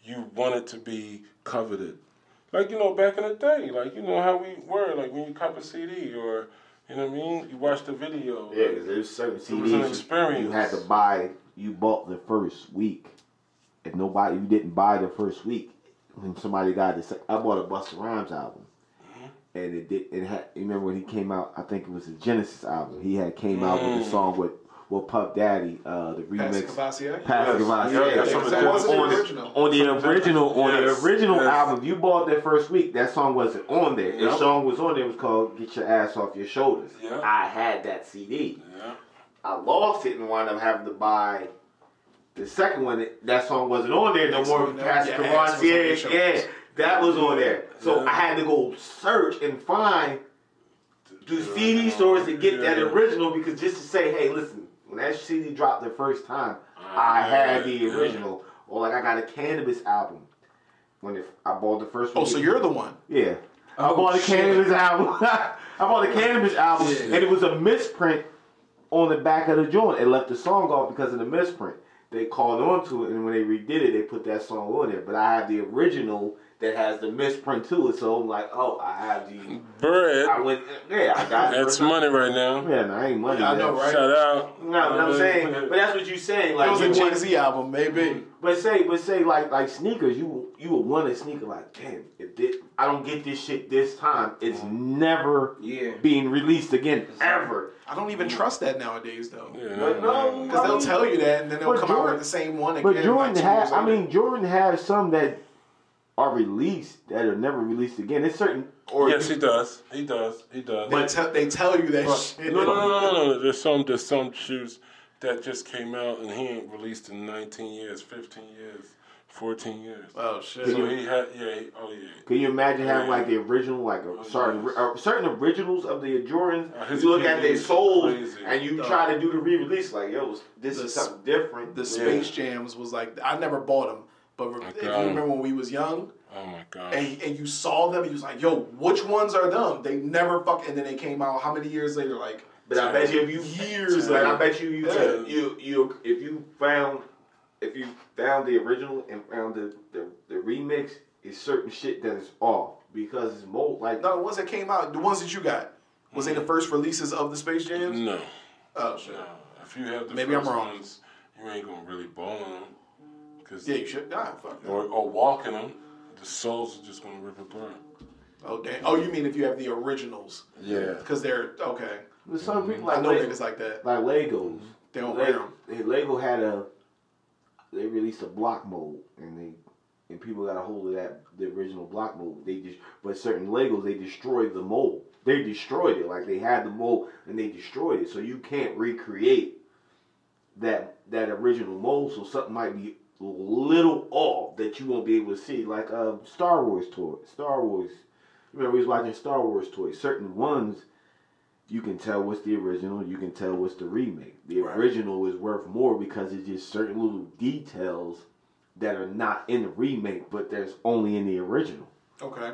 S3: you want it to be coveted. Like you know, back in the day, like you know how we were. Like when you cop a CD or you know what I mean, you watch the video.
S5: Yeah, because there's certain CDs.
S3: It was an
S5: CDs
S3: experience.
S5: you had to buy. You bought the first week. If nobody, you didn't buy the first week. When somebody got this, I bought a Busta Rhymes album,
S3: Mm-hmm.
S5: and it did. It had. You remember when he came out? I think it was the Genesis album. He had came out with
S3: Mm.
S5: the song with with Puff Daddy, uh, the
S4: Pastor
S5: remix.
S4: Courvoisier?
S5: Pastor
S3: Yes. Yeah,
S5: Yeah,
S3: that's what
S5: on, on the
S4: it original?
S5: on the original on
S3: Yes.
S5: the original
S3: Yes.
S5: album. You bought that first week. That song wasn't on there. The song was on there. It was called "Get Your Ass Off Your Shoulders."
S3: Yeah.
S5: I had that CD.
S3: Yeah.
S5: I lost it and wound up having to buy the second one. That- That song wasn't on there no
S4: Next
S5: more.
S4: one, no.
S5: Pastor
S4: Your ass was on your
S5: Courvoisier,
S4: shoulders.
S5: yeah, that was on there. So
S3: Yeah.
S5: I had to go search and find do CD stores to get that original because just to say, hey, listen, when that CD dropped the first time, ah, I
S3: I
S5: had
S3: had
S5: the
S3: it, yeah.
S5: original. or like I got a Canibus album. When it, I bought the first oh, one.
S4: Oh, so you're the one.
S5: Yeah. I
S6: Oh,
S5: bought the
S6: shit.
S5: Canibus album. I bought the Canibus album,
S6: Yeah.
S5: and it was a misprint on the back of the joint. It left the song off because of the misprint. They called on to it, and when they redid it, they put that song on there. But I have the original that has the misprint to it, so I'm like, oh, I have the. I
S3: Bread.
S5: went, yeah, I got it.
S3: That's money right now.
S5: Yeah, no, I ain't money.
S4: Yeah, I know, right?
S3: Shout out.
S5: No, but I'm saying, but that's what you saying. Like,
S4: It was a
S5: you
S4: Jay Z album, maybe.
S5: But say, but say, like, like sneakers, you you would want a sneaker like, damn, if this, I don't get this shit this time, it's mm-hmm. never
S6: Yeah.
S5: being released again ever.
S4: I don't even trust that nowadays, though.
S3: Yeah,
S5: But no,
S4: Because they'll
S5: mean,
S4: tell you that, and then they'll
S5: But
S4: come out with the same one again.
S5: But Jordan
S4: like two has—I
S5: mean, Jordan has some that are released that are never released again. It's certain, or
S3: Yes, he does. He does. He does.
S4: they, te- they tell you that
S3: no,
S4: shit.
S3: no, no, no, no, no. There's some. There's some shoes that just came out and he ain't released in 19 years, 15 years, 14 years.
S4: Oh shit.
S3: So he had. Yeah. He, oh yeah.
S5: Can you imagine having
S3: Yeah.
S5: like the original, like a certain uh, certain originals of the Jordans?
S3: Uh,
S5: you look at their
S3: opinion
S5: souls
S3: crazy.
S5: and you
S4: Dog.
S5: try to do the re-release, like yo, this
S4: The
S5: is something different.
S4: the
S5: Yeah.
S4: Space Jams was like I never bought them, but re- if you remember when we was young
S3: Oh my god.
S4: and and you saw them, and you was like, "Yo, which ones are them?" They never fuck. And then they came out how many years later? Like
S5: But I bet you if you
S4: Years
S5: but I bet you you
S4: Yeah.
S5: you you if you found if you found the original and found the the, the remix, is certain shit that is off because it's more like
S4: no, the ones that came out, the ones that you got, was they the mm-hmm. first releases of the Space Jams?
S3: no.
S4: Oh shit.
S3: No. If you have the
S4: Maybe I'm wrong.
S3: ones, you ain't gonna really ball in them. Cause
S4: Yeah, you should. Nah, fuck
S3: or, or walk in them, the soles are just gonna rip apart.
S4: Oh damn. Oh, you mean if you have the originals?
S3: Yeah.
S4: Because they're okay.
S5: There's some people
S4: I
S5: like
S4: know
S5: Le-
S4: niggas like that.
S5: like Legos.
S4: They don't wear
S5: Lego,
S4: them.
S5: Lego had a they released a block mode and they and people got a hold of that the original block mold. They just but certain Legos they destroyed the mold. They destroyed it like they had the mold and they destroyed it. So you can't recreate that that original mold. So something might be a little off that you won't be able to see. Like uh, Star Wars toy, Star Wars. Remember we was watching Star Wars toys. Certain ones you can tell what's the original, you can tell what's the remake. The
S4: Right.
S5: original is worth more because it's just certain little details that are not in the remake, but there's only in the original.
S4: Okay.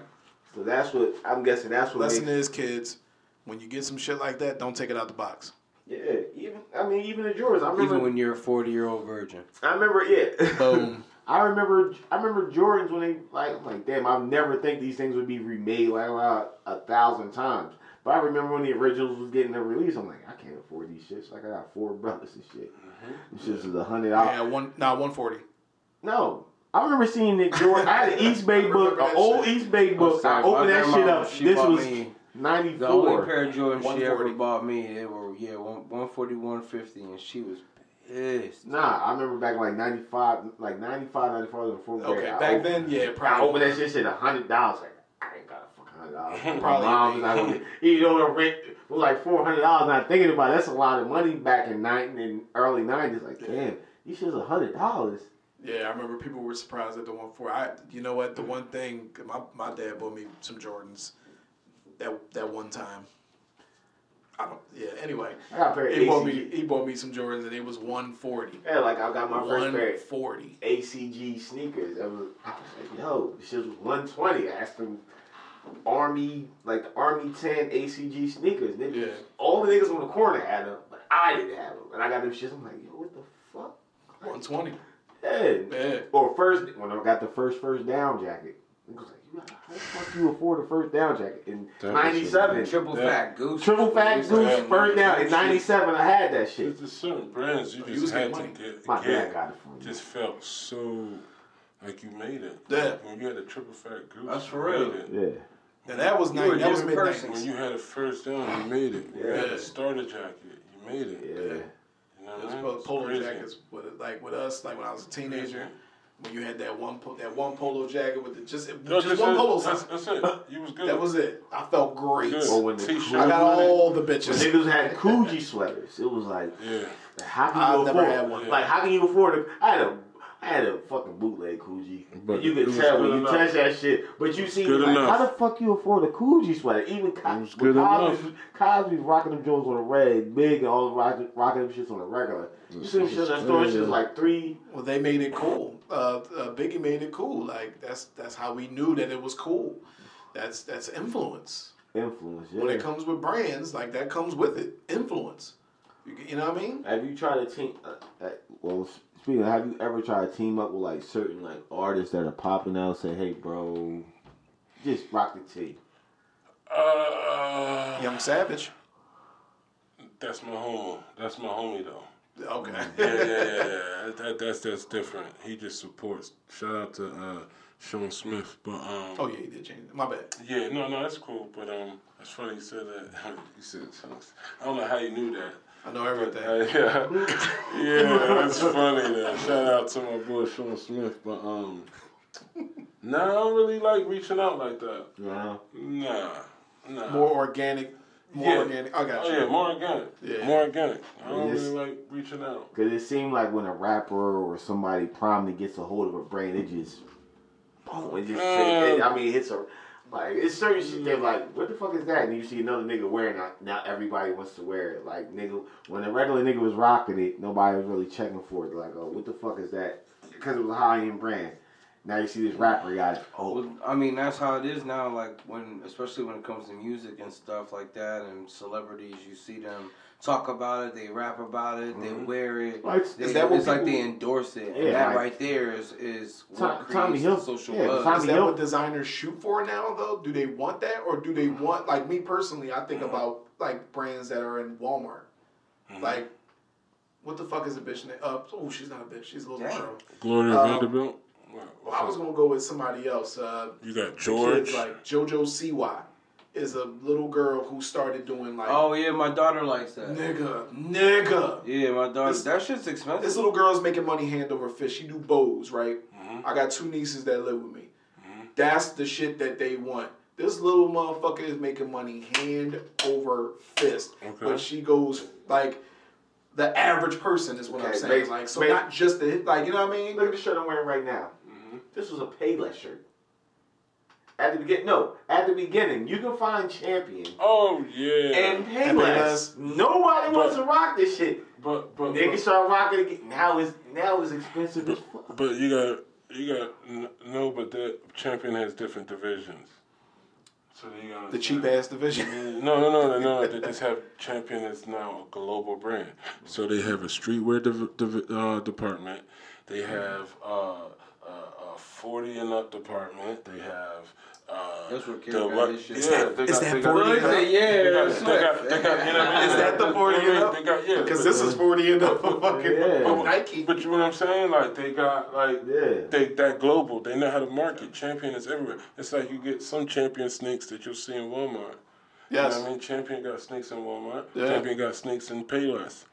S5: So that's what I'm guessing. That's what.
S4: Lesson
S5: Makes,
S4: is, kids, when you get some shit like that, don't take it out the box.
S5: yeah, even I mean, even the Jordans. I remember.
S6: Even when you're a 40 year old virgin.
S5: I remember it.
S4: Boom.
S5: I remember. I remember Jordans when they like. I'm like, damn, I never think these things would be remade like about a thousand times. But I remember when the originals was getting a release. I'm like, I can't afford these shits. Like I got four brothers and shit. Mm-hmm. This shit is a hundred dollars.
S4: Yeah, one. Nah, one forty.
S5: No. I remember seeing the Jordan. I had an Eastbay book, an old
S4: shit.
S5: Eastbay book. I opened that shit up. This
S6: bought
S5: was
S6: me The
S5: 94.
S6: only pair of Jordans she ever bought me, they were, yeah, one- 140, 150, and she was pissed.
S5: Nah, I remember back like 95, like 95, 94 was the fourth grade.
S4: Okay,
S5: I
S4: back
S5: opened-
S4: then, yeah, probably.
S5: I
S4: probably.
S5: opened that shit shit a hundred dollars. Like I ain't got a fucking hundred dollars. My
S4: Probably
S5: mom
S4: ain't.
S5: was not gonna- even though the rent was like four hundred dollars. Not thinking about it, that's a lot of money back in nine in early nineties. Like damn, these shit's a hundred dollars.
S4: Yeah, I remember people were surprised at the one four. I, you know what? The one thing, my my dad bought me some Jordans. That that one time. I don't. Yeah. Anyway,
S5: I got a pair of
S4: he bought me he bought me some Jordans and it was one forty.
S5: Yeah, like I got my first
S4: One
S5: pair.
S4: forty.
S5: ACG sneakers. I was, I was like, yo, this shit was 120. I asked them Army, like the Army 10 ACG sneakers. Niggas,
S4: Yeah.
S5: All the niggas on the corner had them, but I didn't have them. And I got them shits. I'm like, yo, what the fuck?
S4: One twenty.
S5: Yeah.
S4: Yeah.
S5: Or first, when I got the first first down jacket. Niggas like, you how the fuck you afford a first down jacket in 97?
S6: Triple
S3: Yeah.
S6: fat goose.
S5: Triple fat
S6: Goose.
S5: goose
S3: Yeah.
S5: first down in 97. I had that shit.
S3: There's certain brands you
S4: Oh, you
S3: just had to get.
S5: My
S3: get.
S5: dad got it for me.
S3: Just felt so like you made it.
S4: Yeah.
S3: When you had a triple fat goose.
S6: That's for real.
S5: Yeah.
S4: And that was
S6: You
S4: nine. That was mid
S6: different
S4: nineties.
S3: When you had a first down, you made it. When you had
S4: Yeah.
S3: a starter jacket, you made it.
S5: Yeah.
S3: You know what I mean?
S4: Those polo
S3: crazy.
S4: jackets, with, like with us, like when I was a teenager, when you had that one po- that one polo jacket with the, just
S3: No,
S4: just one polo
S3: that's,
S4: sign.
S3: that's it. You was good.
S4: That was it. I felt great.
S3: good.
S5: Or when the
S3: T-shirt.
S4: I got all the
S5: When
S4: bitches.
S5: niggas had Coogi sweaters. It was like,
S3: Yeah.
S5: how can
S4: I've
S5: you
S4: never
S5: afford?
S4: had one.
S5: Like, how can you afford? A, I had a, I had a fucking bootleg Coogi.
S3: But
S5: But you
S3: it
S5: could tell
S3: good
S5: when you
S3: enough.
S5: touch that shit. But you see,
S3: Good
S5: like,
S3: enough.
S5: how the fuck you afford a Coogi sweater? Even Co-
S3: was
S5: when
S3: good
S5: Cosby's,
S3: enough.
S5: Cosby's rocking them Jones on the red, big, and all the rocking, rocking them shits on the regular. You see them shit in the store, it's just like three.
S4: Well, they made it cool. Uh, uh, Biggie made it cool. Like that's that's how we knew that it was cool. That's that's influence.
S5: Influence, yeah.
S4: When it comes with brands, like that comes with it. Influence. You, you know what I mean?
S5: Have you tried to team? Uh, uh, well, speaking, of, have you ever tried to team up with like certain like artists that are popping out? And say, hey, bro, just rock the T.
S3: Uh,
S4: Young Savage.
S3: that's my homie. That's my homie though.
S4: Okay.
S3: Yeah, yeah, yeah, yeah. That, that's that's different. He just supports. Shout out to uh, Sean Smith, but um,
S4: Oh yeah, he did change it. My bad.
S3: yeah, no, no, that's cool. But um, it's funny you said that. you said chunks. I don't know how you knew that.
S4: I know everything.
S3: Uh, yeah, yeah, that's funny. Though. Shout out to my boy Sean Smith, but um, nah, I don't really like reaching out like that.
S5: You know?
S3: Nah, nah.
S4: More organic. More
S3: Yeah.
S4: organic. I got
S3: Oh
S4: you.
S3: yeah, more organic.
S4: Yeah.
S3: More organic. I don't
S5: Yes.
S3: really like reaching out.
S5: Cause it seemed like when a rapper or somebody prominent gets a hold of a brain, it just, boom, it just.
S3: Uh,
S5: it, I mean, it hits a. Like it's certain shit they're like, what the fuck is that? And you see another nigga wearing it. Now everybody wants to wear it. Like nigga, when a regular nigga was rocking it, nobody was really checking for it. Like, oh, what the fuck is that? Because it was a high end brand. Now you see this rapper it. Oh,
S6: Well, I mean, that's how it is now. Like when, especially when it comes to music and stuff like that, and celebrities, you see them talk about it, they rap about it, they wear it.
S5: Like,
S6: They,
S4: is that what
S6: it's like they endorse it,
S5: Yeah,
S6: and that
S5: like-
S6: right there is is what
S5: Tom-
S6: creates
S5: Tommy Hill-
S6: social
S5: yeah,
S6: buzz.
S5: Tommy
S4: Is that
S5: Hill-
S4: what designers shoot for now, though? Do they want that, or do they want like me personally? I think about like brands that are in Walmart. Like, what the fuck is a bitch name? Uh, oh, she's not a bitch. She's a little
S6: Damn.
S4: girl.
S3: Gloria
S4: Um,
S3: Vanderbilt.
S4: Well, I was gonna go with somebody else. Uh,
S3: You got
S4: the
S3: George.
S4: kids, like JoJo Siwa is a little girl who started doing like
S6: Oh yeah, my daughter likes that.
S4: nigga, nigga.
S6: Yeah, my daughter.
S4: This-
S6: that shit's expensive.
S4: This little girl's making money hand over fist. She do bows, right?
S3: Mm-hmm.
S4: I got two nieces that live with me. That's the shit that they want. This little motherfucker is making money hand over fist.
S3: Okay.
S4: But she goes like the average person is what I'm saying.
S5: base-
S4: like so
S5: base-
S4: not just the like you know what I mean?
S5: Look at the shirt I'm wearing right now.
S3: Mm-hmm.
S5: This was a Payless shirt. At the beginning, no, at the beginning, you can find Champion
S3: oh yeah.
S5: and
S4: And
S5: Payless.
S4: Payless.
S5: Nobody wants to rock this shit.
S3: but but
S5: Niggas
S3: but,
S5: start rocking it. again. Now it's now it's expensive as fuck.
S3: but you got you got n- no, but the champion has different divisions. So you got
S4: The cheap ass division.
S3: No, no, no, no, no. They just have Champion is now a global brand. So they have a streetwear div- div- uh, department. They have uh, uh, a forty and up department. They have. Uh,
S6: That's where Kid got
S3: what-
S6: his shit.
S3: Yeah,
S4: that-
S3: they
S4: is
S3: got,
S4: that
S3: they
S4: 40
S3: they
S4: and
S3: got, they got, they got, they got, you know what I mean?
S4: Is that the 40 and up?
S3: They got, yeah.
S4: Because this is forty and up for fucking
S5: Yeah.
S4: for Nike.
S3: But you know what I'm saying? Like they got like
S5: Yeah.
S3: they that global. They know how to market. Champion is everywhere. It's like you get some champion sneaks that you'll see in Walmart. You know
S4: Yes.
S3: what I mean? Champion got sneaks in Walmart.
S4: Yeah.
S3: Champion got sneaks in Payless.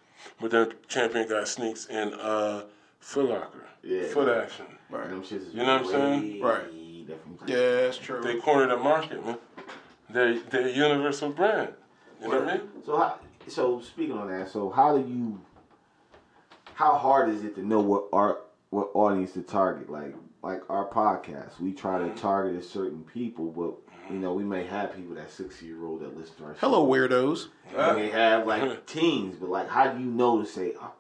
S3: But then Champion got sneaks in uh Foot Locker.
S5: Yeah.
S3: Foot Action.
S4: Right.
S5: Them shits is
S3: You know what I'm saying?
S4: Right.
S5: different.
S4: Yeah, that's true.
S3: They cornered the market, man. They they're universal brand. You know what I mean?
S5: So how, so speaking on that, so how do you? How hard is it to know what art, what audience to target? Like like our podcast, we try to mm-hmm. target a certain people, but you know we may have people that sixty year old that listen to our.
S4: Hello, weirdos.
S5: show. We may have like teens, but like how do you know to say oh,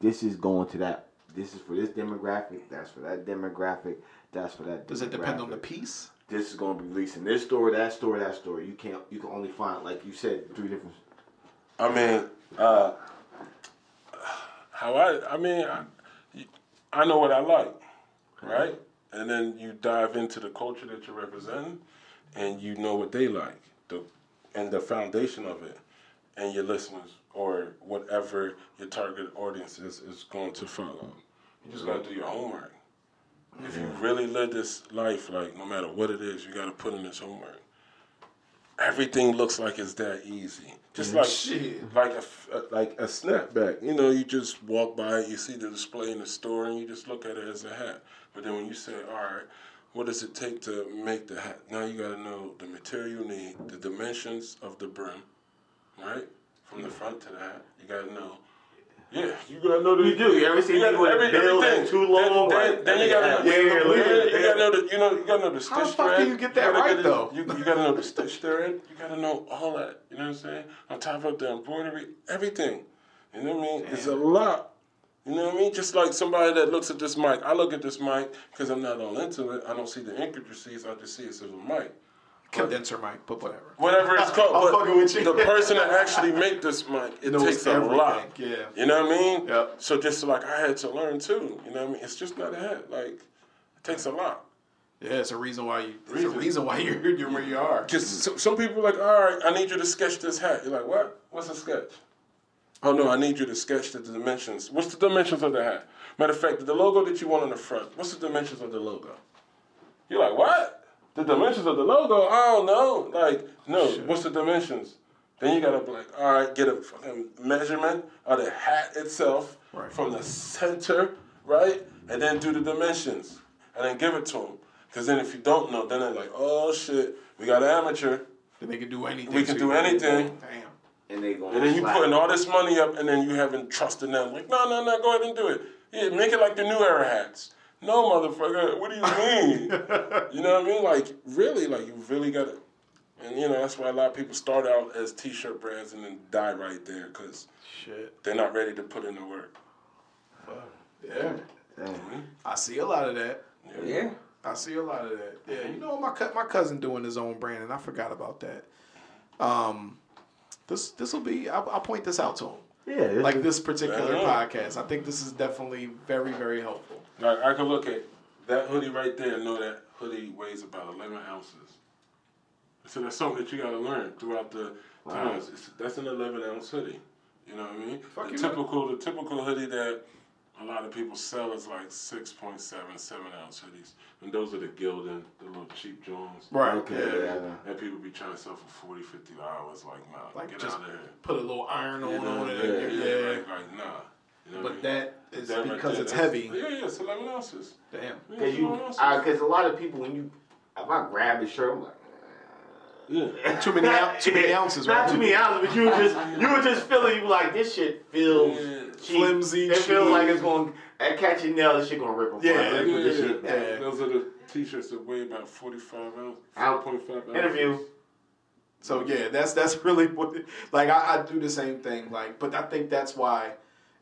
S5: this is going to that? This is for this demographic. That's for that demographic. That's for that.
S4: Does it depend on the piece?
S5: This is going to be released in this store, that store, that store. You can't. You can only find like you said three different.
S3: I mean, uh, how I, I mean, I, I know what I like, right? And then you dive into the culture that you're representing, and you know what they like, the and the foundation of it, and your listeners or whatever your target audience is is going to follow. You just gotta do your homework. If you really live this life, like no matter what it is, you gotta put in this homework. Everything looks like it's that easy. Just like
S4: Shit.
S3: like a like a snapback. You know, you just walk by it, you see the display in the store, and you just look at it as a hat. But then when you say, all right, what does it take to make the hat? Now you got to know the material you need, the dimensions of the brim, right, from the front to the hat. You got to know Yeah, you gotta know the.
S5: You do. You ever see
S3: gotta-
S5: with a
S3: every-
S5: bill
S3: everything.
S5: too long?
S3: Then,
S5: Like,
S3: then, then you gotta
S5: yeah,
S3: know.
S5: yeah,
S3: you,
S5: yeah,
S3: gotta-
S5: yeah.
S3: you gotta know the. You know. You gotta know the stitch
S4: How the fuck
S3: thread.
S4: can you get that
S3: gotta
S4: right,
S3: get
S4: though?
S3: You, you gotta know the stitch thread. You gotta know all that. You know what I'm saying? On top of the embroidery, everything. You know what I mean? It's a lot. You know what I mean? Just like somebody that looks at this mic. I look at this mic because I'm not all into it. I don't see the intricacies. I just see it as a mic.
S4: Condenser mic, but whatever.
S3: Whatever it's called.
S4: I'm
S3: but
S4: fucking with you.
S3: The person that actually make this mic, it
S4: Knows
S3: takes a lot.
S4: yeah.
S3: You know what I mean?
S4: Yep.
S3: So just like I had to learn too. You know what I mean? It's just not a hat. Like it takes a lot.
S4: Yeah, it's a reason why you. It's
S3: Reason.
S4: a reason why you're, you're where you are.
S3: Just so, some people are like, all right, I need you to sketch this hat. You're like, what? What's a sketch? Oh no, I need you to sketch the dimensions. What's the dimensions of the hat? Matter of fact, the logo that you want on the front. What's the dimensions of the logo? You're like, what? The dimensions of the logo? I don't know. Like, no. What's the dimensions? Then you gotta be like, all right, get a fucking measurement of the hat itself
S4: Right.
S3: from the center, right, and then do the dimensions, and then give it to them. Because then if you don't know, then they're like, oh shit, we got an amateur,
S4: Then they can do anything.
S3: we can do anything.
S4: Damn.
S5: And they going
S3: And then you putting all this money up, and then you haven't trust in them. Like, no, no, no, go ahead and do it. Yeah, make it like the new era hats. No, motherfucker, what do you mean? you know what I mean? Like, really, like, you really got to. And, you know, that's why a lot of people start out as t shirt brands and then die right there because
S4: Shit.
S3: they're not ready to put in the work.
S4: Yeah. I see a lot of that.
S6: Yeah.
S4: I see a lot of that. Yeah, you know my cou- my cousin doing his own brand, and I forgot about that. Um, this this will be. I'll, I'll point this out to him.
S5: Yeah,
S4: Like this particular
S3: Yeah.
S4: podcast, I think this is definitely very very helpful.
S3: Like, I can look at that hoodie right there and know that hoodie weighs about 11 ounces. So that's something that you got to learn throughout the times. It's, that's an 11 ounce hoodie. You know what I mean?
S4: Fuck
S3: the
S4: you,
S3: typical, the typical hoodie that a lot of people sell is like 6.7, 7 ounce hoodies. And those are the Gildan, the little cheap Jones.
S4: Right.
S5: Okay,
S4: Yeah.
S5: yeah.
S3: And people be trying to sell for 40 50 dollars. Like, nah,
S4: Like
S3: get
S4: just
S3: out of here.
S4: put a little iron on,
S3: You
S4: on it.
S3: yeah, yeah,
S4: Yeah.
S3: Like, like, nah. You know what I
S4: But
S3: mean?
S4: that is
S3: That right
S4: because
S3: there,
S4: it's heavy.
S3: Yeah, yeah, it's 11 ounces.
S4: Damn.
S5: Cause
S3: it's
S5: you,
S3: 11 ounces.
S5: a lot of people when you, if I grab the shirt, I'm like.
S3: yeah.
S4: Too many ou- too many ounces,
S5: Not
S4: right?
S5: too many ounces, but you were just you were just feeling you were like this shit feels
S3: Yeah.
S5: Cheap.
S4: Flimsy,
S5: It feels like it's going to catch your nail. This shit gonna rip apart.
S4: Yeah,
S5: Let me this
S3: Yeah,
S5: shit back.
S4: yeah.
S3: Those are the t-shirts that weigh about 45 ounces,
S5: Out.
S3: 4.5 ounces.
S5: Interview.
S4: So yeah, that's that's really what. Like I, I do the same thing. Like, but I think that's why,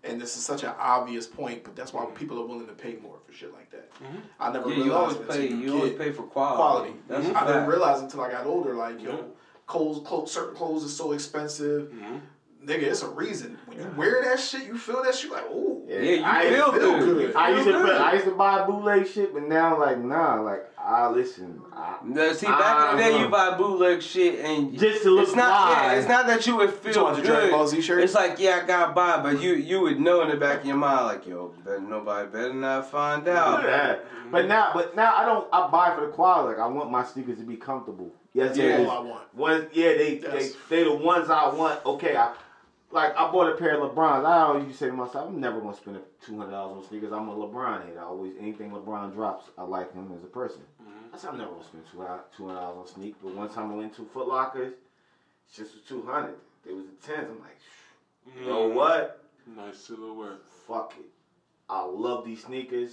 S4: and this is such an obvious point, but that's why people are willing to pay more for shit like that. I never
S6: Yeah,
S4: realized
S6: you always
S4: that
S6: pay. You always pay for quality.
S4: quality.
S6: That's a
S4: I didn't realize until I got older. Like yo,
S3: Yeah.
S4: clothes, clothes, certain clothes is so expensive.
S3: Mm-hmm.
S4: Nigga, it's a reason. When you wear that shit, you feel that shit like, ooh.
S5: Yeah,
S6: Yeah, you
S5: I,
S6: feel
S4: feel
S6: good.
S4: good.
S5: I
S6: You
S5: used to
S6: feel
S5: feel. I used to buy bootleg shit, but now like nah, like ah listen, I,
S6: Now, see, back in the day, you buy bootleg shit and
S5: Just to look
S6: it's not.
S5: fly.
S6: Yeah, it's not that you would feel
S4: talking about the Dragon
S6: good.
S4: Ball Z shirt?
S6: It's like yeah, I got by, but you you would know in the back of your mind like yo, better nobody better not find out.
S5: Yeah. But now, but now I don't. I buy for the quality. Like I want my sneakers to be comfortable. Yes,
S6: Yeah.
S5: it is.
S4: All I want.
S5: One, yeah, they
S4: Yes.
S5: they they the ones I want. Okay, I like I bought a pair of LeBrons. I always say to myself, I'm never gonna spend two hundred dollars on sneakers. I'm a LeBron head. I always anything LeBron drops, I like him as a person. Mm-hmm. I said I'm never gonna spend two hundred dollars on sneakers. But one time I went to Foot Lockers, it's just was two hundred. It was the tens. I'm like, you know mm. what?
S3: Nice silhouette.
S5: fuck it. I love these sneakers.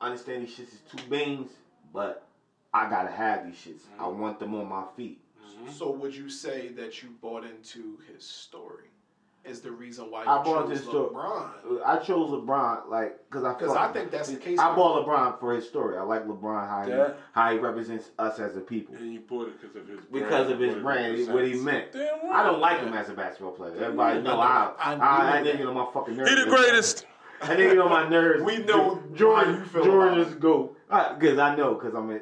S5: I understand these shits is two beans, but I gotta have these shits. I mm. want them on my feet. Mm-hmm.
S4: So would you say that you bought into his story? Is the reason why you
S5: I bought
S4: chose
S5: this story.
S4: LeBron?
S5: I chose LeBron, like, cause I
S4: Because I think that's the case.
S5: I bought LeBron for his story. I like LeBron how
S3: Yeah.
S5: he how he represents us as a people.
S3: And you bought it because of his brand.
S5: Because of his
S3: what
S5: brand, what he
S3: represents.
S5: meant.
S3: Damn.
S5: I don't like him as a basketball player. Everybody know
S4: I
S5: I,
S4: know-
S5: I,
S4: I
S5: that
S4: know
S5: nigga on my fucking nerves.
S3: He the greatest.
S5: That nigga on my nerves.
S4: We know
S5: Jordan.
S4: how you feel
S5: Jordan
S4: about
S5: is go because I know because I'm. A,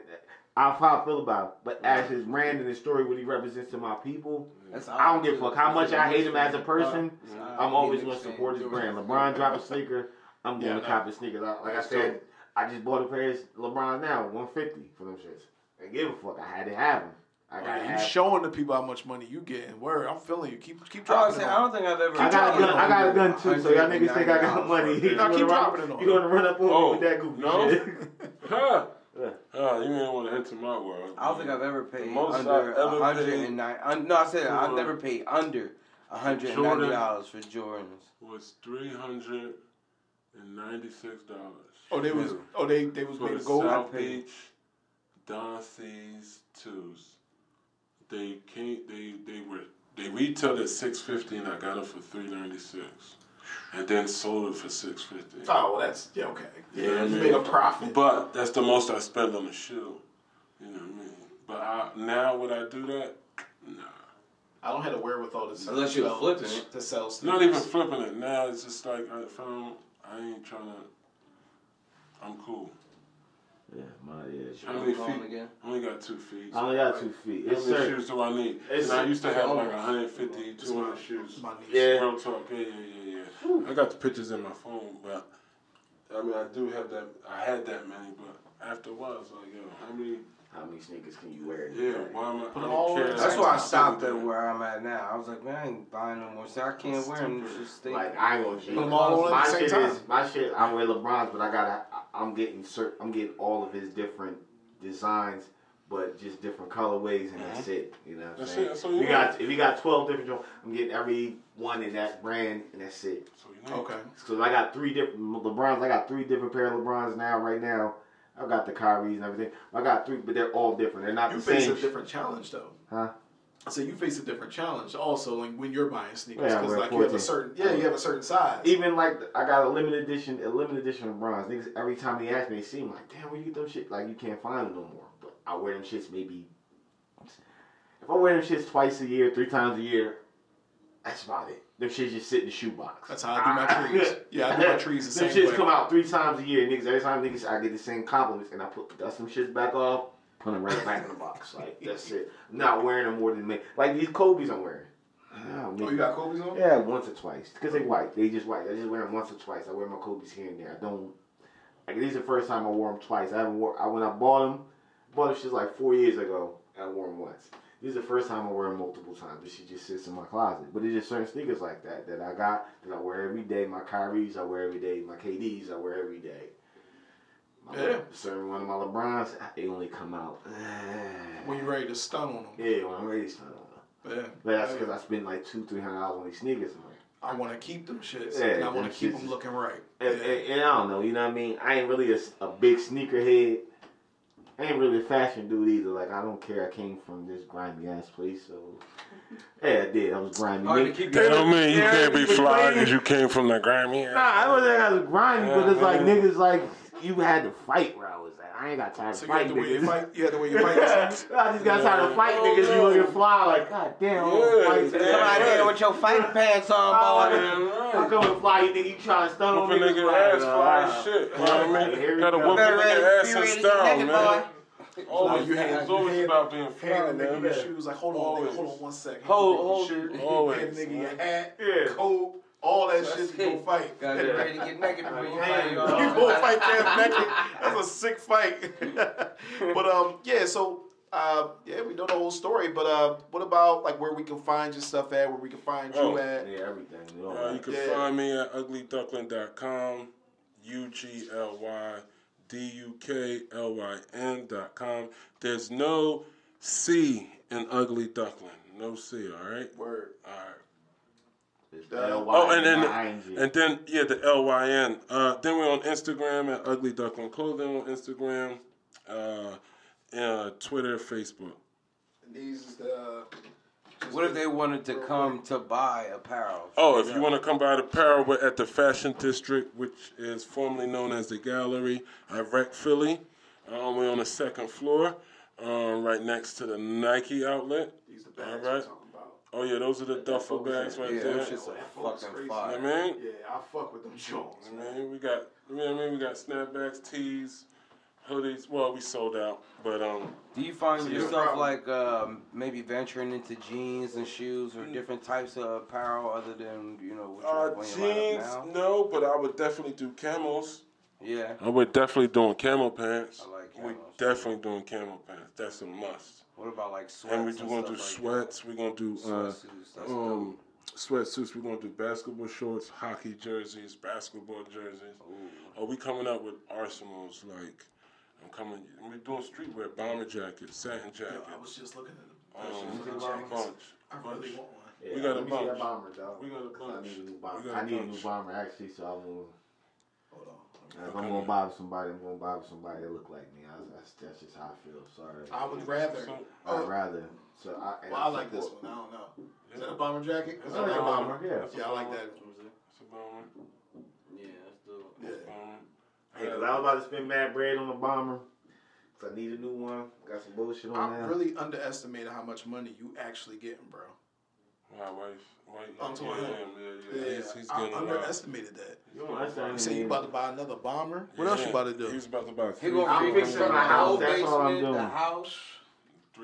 S5: I how I feel about. It. But as his brand and his story, what he represents to my people,
S6: That's
S5: I don't give a fuck how much I hate him as a person.
S6: Uh,
S5: I'm always gonna support his brand. LeBron drop a sneaker, I'm
S4: Yeah,
S5: going
S4: I
S5: to
S4: know.
S5: cop his sneakers. I, like I
S4: That's
S5: said, I just bought a pair of LeBron now, 150 for them shits. I give a fuck. I had to have them. I gotta
S4: You showing the people how much money you getting. Word, I'm feeling you. Keep keep
S6: I, was
S4: dropping.
S6: saying,
S4: it
S6: I don't think I've ever.
S5: I got a gun. I got a gun too. So y'all niggas think I got money. You
S4: Nah, keep
S5: gonna
S4: dropping it on
S5: You gonna run up on
S3: Oh,
S5: me with that goofy
S3: no.
S5: shit?
S3: Huh.
S5: Yeah.
S3: Ah, you ain't want to enter my world.
S6: I don't think I've ever paid
S3: most
S6: under
S3: I've ever
S6: a hundred and nine. Un, no, I said I've never paid under hundred and ninety dollars for Jordans.
S3: It was three hundred and ninety six dollars.
S4: Oh, they was oh they they was made
S3: the
S4: of gold.
S3: South Beach Don C's twos. They came. They they were they retailed at six fifty, and I got it for three ninety six, and then sold it for six fifty.
S4: Oh, well, that's yeah okay. Yeah,
S3: Yeah,
S4: you
S3: man.
S4: made a profit.
S3: But that's the most I spend on a shoe. You know what I mean? But I, now would I do that? Nah.
S4: I don't have the wherewithal to sell. Stuff.
S6: Unless you're
S4: sell-
S6: flipping
S4: to,
S6: it.
S4: to sell. Stuff.
S3: Not even flipping it. Now it's just like I found I ain't trying to. I'm cool.
S5: Yeah, my yeah.
S3: How many
S6: Phone
S3: feet?
S6: again?
S3: I only got two feet.
S5: I only got two feet.
S3: How many
S5: certain.
S3: shoes do I need?
S5: It's-
S3: and I used to have like
S6: almost.
S3: 150, 200 shoes.
S4: My.
S5: Yeah.
S3: Real talk, yeah, yeah, yeah, yeah. I got the pictures in my phone, but I mean, I do have that. I had that many, but after a while, it's like, yo, how many?
S5: How many sneakers can you wear?
S3: Yeah, why am I?
S4: Put
S3: I
S4: them all
S3: care.
S6: That's why I stopped at where I'm at now. I was like, man, I ain't buying no more. So I can't wear them. It's just stay.
S5: Like I ain't gonna cheat.
S4: them all on at
S5: my
S4: the same
S5: shit
S4: time.
S5: is my shit. I wear LeBrons, but I gotta. I- I'm getting cert. I'm getting all of his different designs, but just different colorways, and that's mm-hmm. it. You know what I'm
S3: That's
S5: saying?
S3: it, that's all
S5: if
S3: you
S5: you got if you got 12 different, joints, I'm getting every one in that brand, and that's it.
S3: So you need.
S4: Okay.
S5: So I got three different LeBrons. I got three different pair of LeBrons now. Right now, I got the Kyries and everything. I got three, but they're all different. They're not
S4: You
S5: the
S4: face
S5: same.
S4: a different challenge though.
S5: Huh?
S4: Say you face a different challenge also like when you're buying sneakers because
S5: wear
S4: like you have a certain yeah you have a certain size.
S5: Even like I got a limited edition, a limited edition of bronze. Niggas every time they ask me, they seem like, damn, where you get them shit? Like you can't find them no more. But I wear them shits maybe. If I wear them shits twice a year, three times a year, that's about it. Them shits just sit in the shoebox.
S4: That's how I do my trees. Yeah, I do my trees the same way.
S5: them shits
S4: way.
S5: come out three times a year. Niggas every time niggas I get the same compliments, and I put dust them shits back off, put them right back in the box. Like that's it. I'm not wearing them more than me. Like these Kobe's I'm wearing.
S4: Oh, you got Kobe's on?
S5: Yeah, once or twice. Because they white. They just white. I just wear them once or twice. I wear my Kobe's here and there. I don't. Like, this is the first time I wore them twice. I haven't wore. I, when I bought them, bought them shit like four years ago. I wore them once. This is the first time I wear them multiple times. This shit just sits in my closet. But it's just certain sneakers like that that I got that I wear every day. My Kyries I wear every day. My KDs I wear every day. My,
S4: Yeah.
S5: Certain one of my LeBrons, they only come out. Eh.
S4: When you're ready to stun on them.
S5: yeah, when I'm ready to start on them.
S4: Yeah.
S5: But that's because I spend like two, three hundred dollars on these sneakers. I'm like,
S4: I want to keep them shits.
S5: Yeah,
S4: and I want to keep them looking right.
S5: And,
S4: Yeah.
S5: and, and I don't know, you know what I mean? I ain't really a, a big sneaker head. I ain't really a fashion dude either. Like, I don't care. I came from this grimy ass place, so. Yeah, I did. I was grimy.
S6: Hard to
S5: Nigga-
S6: keep
S3: That don't mean you
S5: Yeah,
S3: can't be fly because you came from the Grammy.
S5: Nah, I wasn't I was grimy, but it's like niggas like you had to fight where I was at. I ain't got time to
S4: So you had
S5: fight
S4: the way you fight. You had the way you fight.
S5: I just got time to oh, fight niggas. You looking fly like, god damn,
S3: Yeah,
S5: fight
S3: yeah.
S6: Come out here with your fighting pants on, boy.
S5: I'm coming to fly. You think you trying to stun on
S3: Whoop
S5: niggas?
S3: nigga
S5: Like,
S3: ass fly as shit. You know what I mean?
S5: we
S3: Gotta whoop a
S6: Better ready-
S3: nigga ass
S6: be
S3: in
S6: ready to
S3: style, man. Always,
S4: you had-
S3: it's always
S4: you
S3: about being fly,
S4: Hand nigga
S3: man.
S4: your shoes. Like, hold on, nigga, hold on one second.
S6: Hold-
S4: Hand the
S6: hold
S4: nigga your
S3: Always,
S4: nigga your hat,
S5: Yeah.
S4: coat, all that shit to go
S6: it.
S4: fight.
S6: Gotta get ready to get naked before you fight.
S5: You
S6: y'all.
S4: You go fight that naked. That's a sick fight. but um, yeah. So uh, yeah, we know the whole story. But uh, what about like where we can find your stuff at? Where we can find you
S3: Oh.
S4: at?
S5: Yeah, everything. You
S3: Uh, you can
S4: Yeah.
S3: find me at uglyduklyn.com, U G L Y D U K L Y N.com. There's no C in Ugly Duklyn. No C, all right?
S4: Word.
S3: All right.
S5: It's
S3: Oh, and then, and then, yeah, the L Y N. Uh, then we're on Instagram at Ugly Duklyn Clothing on Instagram, uh, uh, Twitter, Facebook.
S4: And these is the.
S6: What if they wanted to come to buy apparel?
S3: Oh, if you want to come by the apparel, we're at the Fashion District, which is formerly known as the Gallery at Rec Philly. Um, we're on the second floor, um, right next to the Nike outlet.
S4: These the bags
S3: All right.
S4: Talking about.
S3: Oh yeah, those are the duffel bags right
S6: Yeah,
S3: there.
S6: them shits are fucking
S4: crazy.
S3: You know what I mean?
S4: Yeah, I fuck with them Jones.
S3: I mean, we got, you know what I mean? We got snapbacks, tees, hoodies. Well, we sold out, but um,
S6: Do you find
S4: It's a good
S6: yourself like um, maybe venturing into jeans and shoes or different types of apparel other than you know what you
S3: uh,
S6: have on your lineup
S3: jeans,
S6: now?
S3: no, but I would definitely do camels.
S6: Yeah,
S3: I would definitely doing camel pants.
S6: I like
S3: We
S6: camos.
S3: definitely doing camel pants. That's a must.
S6: What about like sweats?
S3: And we're
S6: and
S3: gonna do
S6: stuff like that?
S3: sweats. We're gonna do uh,
S6: Sweatsuits, that's
S3: um, sweatsuits. We're gonna do basketball shorts, hockey jerseys, basketball jerseys. Oh, we coming up with arsenals like I'm coming. We're doing streetwear, bomber jackets, satin
S4: Yo,
S3: jackets.
S4: I was just looking at them.
S3: Um,
S4: Jackets.
S3: bunch.
S4: I really want one.
S3: We got got a
S5: Let me see that
S3: bunch.
S5: bomber, dog.
S3: We got a
S5: 'Cause I need a new bomber.
S3: got a
S5: I need a new bomber actually, so I'm gonna.
S4: Hold on.
S5: If I'm gonna buy somebody, I'm gonna buy somebody that look like me. I, that's, that's just how I feel. Sorry.
S4: I would rather.
S3: So-
S5: I'd oh. rather. So I.
S4: Well, I like this one. I don't know. Is that a bomber jacket?
S5: I like
S4: like
S5: bomber. Yeah.
S4: Yeah, I like that.
S3: It's a bomber.
S6: Yeah, that's dope.
S4: Yeah.
S3: Bomber.
S5: Hey, 'cause I was about to spend mad bread on the bomber. So I need a new one. Got some bullshit on
S4: I
S5: there.
S4: really underestimated how much money you actually getting, bro.
S3: My wife. Wife.
S4: I'm
S3: yeah,
S4: talking
S3: him.
S4: him.
S3: Yeah, yeah. He's, he's
S4: I
S3: getting a
S4: underestimated that.
S5: You don't
S4: You say you about to buy another bomber? What else you about to do?
S3: He's about to buy
S6: He gonna
S5: I'm
S6: refix from
S5: my
S6: the
S5: house,
S6: whole
S5: that's all I'm
S6: basement, the house.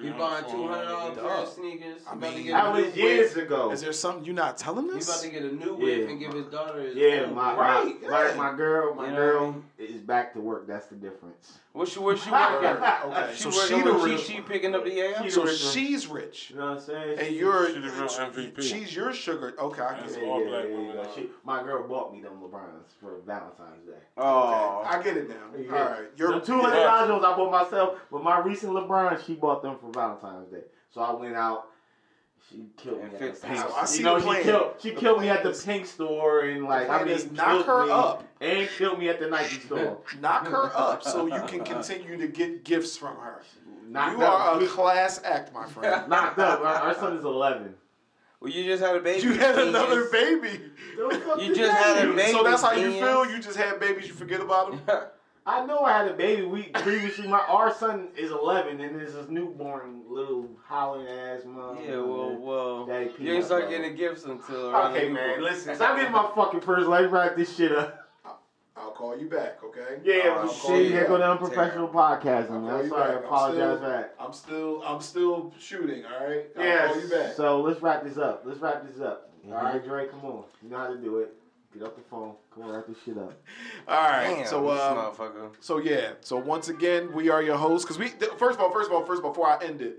S6: He buying two hundred dollars pair of sneakers.
S4: I
S6: about to
S4: mean,
S5: That
S6: a new
S5: was years
S6: whip.
S5: ago.
S4: Is there something you're not telling us?
S6: He about to get a new whip
S5: Yeah.
S6: and give his daughter his
S5: Yeah, my.
S4: Right,
S5: my,
S4: yeah.
S5: my, my girl, my
S6: You
S5: girl is back to work. That's the difference.
S6: Where she where she working?
S4: Okay,
S6: She
S4: so
S6: working
S4: she the
S6: with
S4: real
S6: Chi Chi picking up the air.
S5: She-
S4: So
S5: the
S4: she's rich,
S5: You know what I'm saying?
S4: and you're
S3: She the real MVP.
S4: She's your sugar. Okay, I get it.
S5: Yeah,
S3: all
S5: yeah,
S3: black
S5: yeah,
S3: women
S5: yeah. She, my girl bought me them LeBrons for Valentine's Day.
S6: Oh,
S4: Okay, I get it now.
S5: Yeah.
S4: All right, you're
S5: The two hundred dollars I bought myself, but my recent LeBron, she bought them for Valentine's Day. So I went out. She killed
S6: And
S5: me at
S6: fixed
S5: the
S6: the
S5: pink.
S6: house.
S4: I see
S5: you know,
S4: the
S5: she killed. She
S4: The
S5: killed me at the
S4: is-
S5: pink store and like
S4: plan
S5: I mean,
S4: is knock her
S5: me
S4: up.
S5: and killed me at the Nike store.
S4: knock her up so you can continue to get gifts from her.
S5: Knocked
S4: You are a class act, my friend.
S5: knocked up. Our, our son is eleven.
S6: well, you just had a baby.
S4: You had
S6: genius.
S4: another baby.
S6: You just had a baby.
S4: So that's how you feel. You just had babies. You forget about them.
S5: I know I had a baby. We previously my our son is eleven and there's this newborn little hollering ass mom.
S6: Yeah, well, well,
S5: Daddy
S6: you
S5: peanut
S6: ain't start
S5: butter.
S6: getting gifts until around
S5: Okay,
S6: the
S5: man.
S6: people.
S5: Listen, stop getting my fucking first. Let's wrap this shit up.
S4: I'll call you back, okay?
S5: Yeah,
S4: I'll
S5: we
S4: call
S5: see.
S4: you
S5: Here
S4: back.
S5: go the unprofessional podcasting,
S4: I'll
S5: man.
S4: call
S5: I'm sorry. I
S4: back. I'm
S5: apologize
S4: still-
S5: for that.
S4: I'm still, I'm still shooting. All right.
S5: Yeah.
S4: call you back.
S5: So let's wrap this up. Let's wrap this up. All right, mm-hmm. Dre, come on. You know how to do it. Get off the phone. Come on, wrap this shit up.
S4: All right.
S6: Damn,
S4: so,
S6: this
S4: um,
S6: motherfucker.
S4: so yeah. So once again, we are your hosts. Because we, th- first of all, first of all, first before I end it,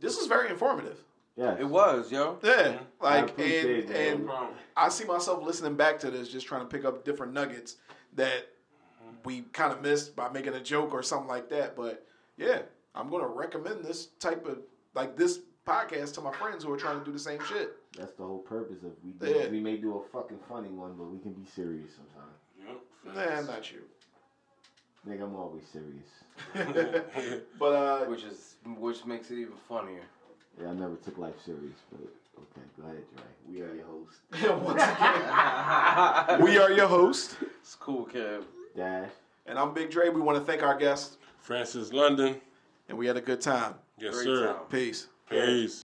S4: this was very informative.
S5: Yeah,
S6: It was, yo.
S4: Yeah. Like,
S5: appreciate
S4: and
S5: that.
S4: and
S3: No.
S4: I see myself listening back to this, just trying to pick up different nuggets that we kind of missed by making a joke or something like that. But yeah, I'm gonna recommend this type of like this podcast to my friends who are trying to do the same shit.
S5: That's the whole purpose of we. Do,
S4: Yeah.
S5: We may do a fucking funny one, but we can be serious sometimes.
S3: Yep.
S4: Nah, not you.
S5: Nigga, I'm always serious.
S4: But uh,
S6: Which is which makes it even funnier.
S5: Yeah, I never took life serious, but okay, go ahead, Dre. We are your host.
S4: once again, we are your host,
S6: It's cool, Kev.
S5: Dash.
S4: and I'm Big Dre. We want to thank our guests,
S3: Francis London.
S4: and we had a good time.
S3: Yes,
S6: Great
S3: sir.
S6: time.
S4: Peace.
S3: Peace.
S7: Send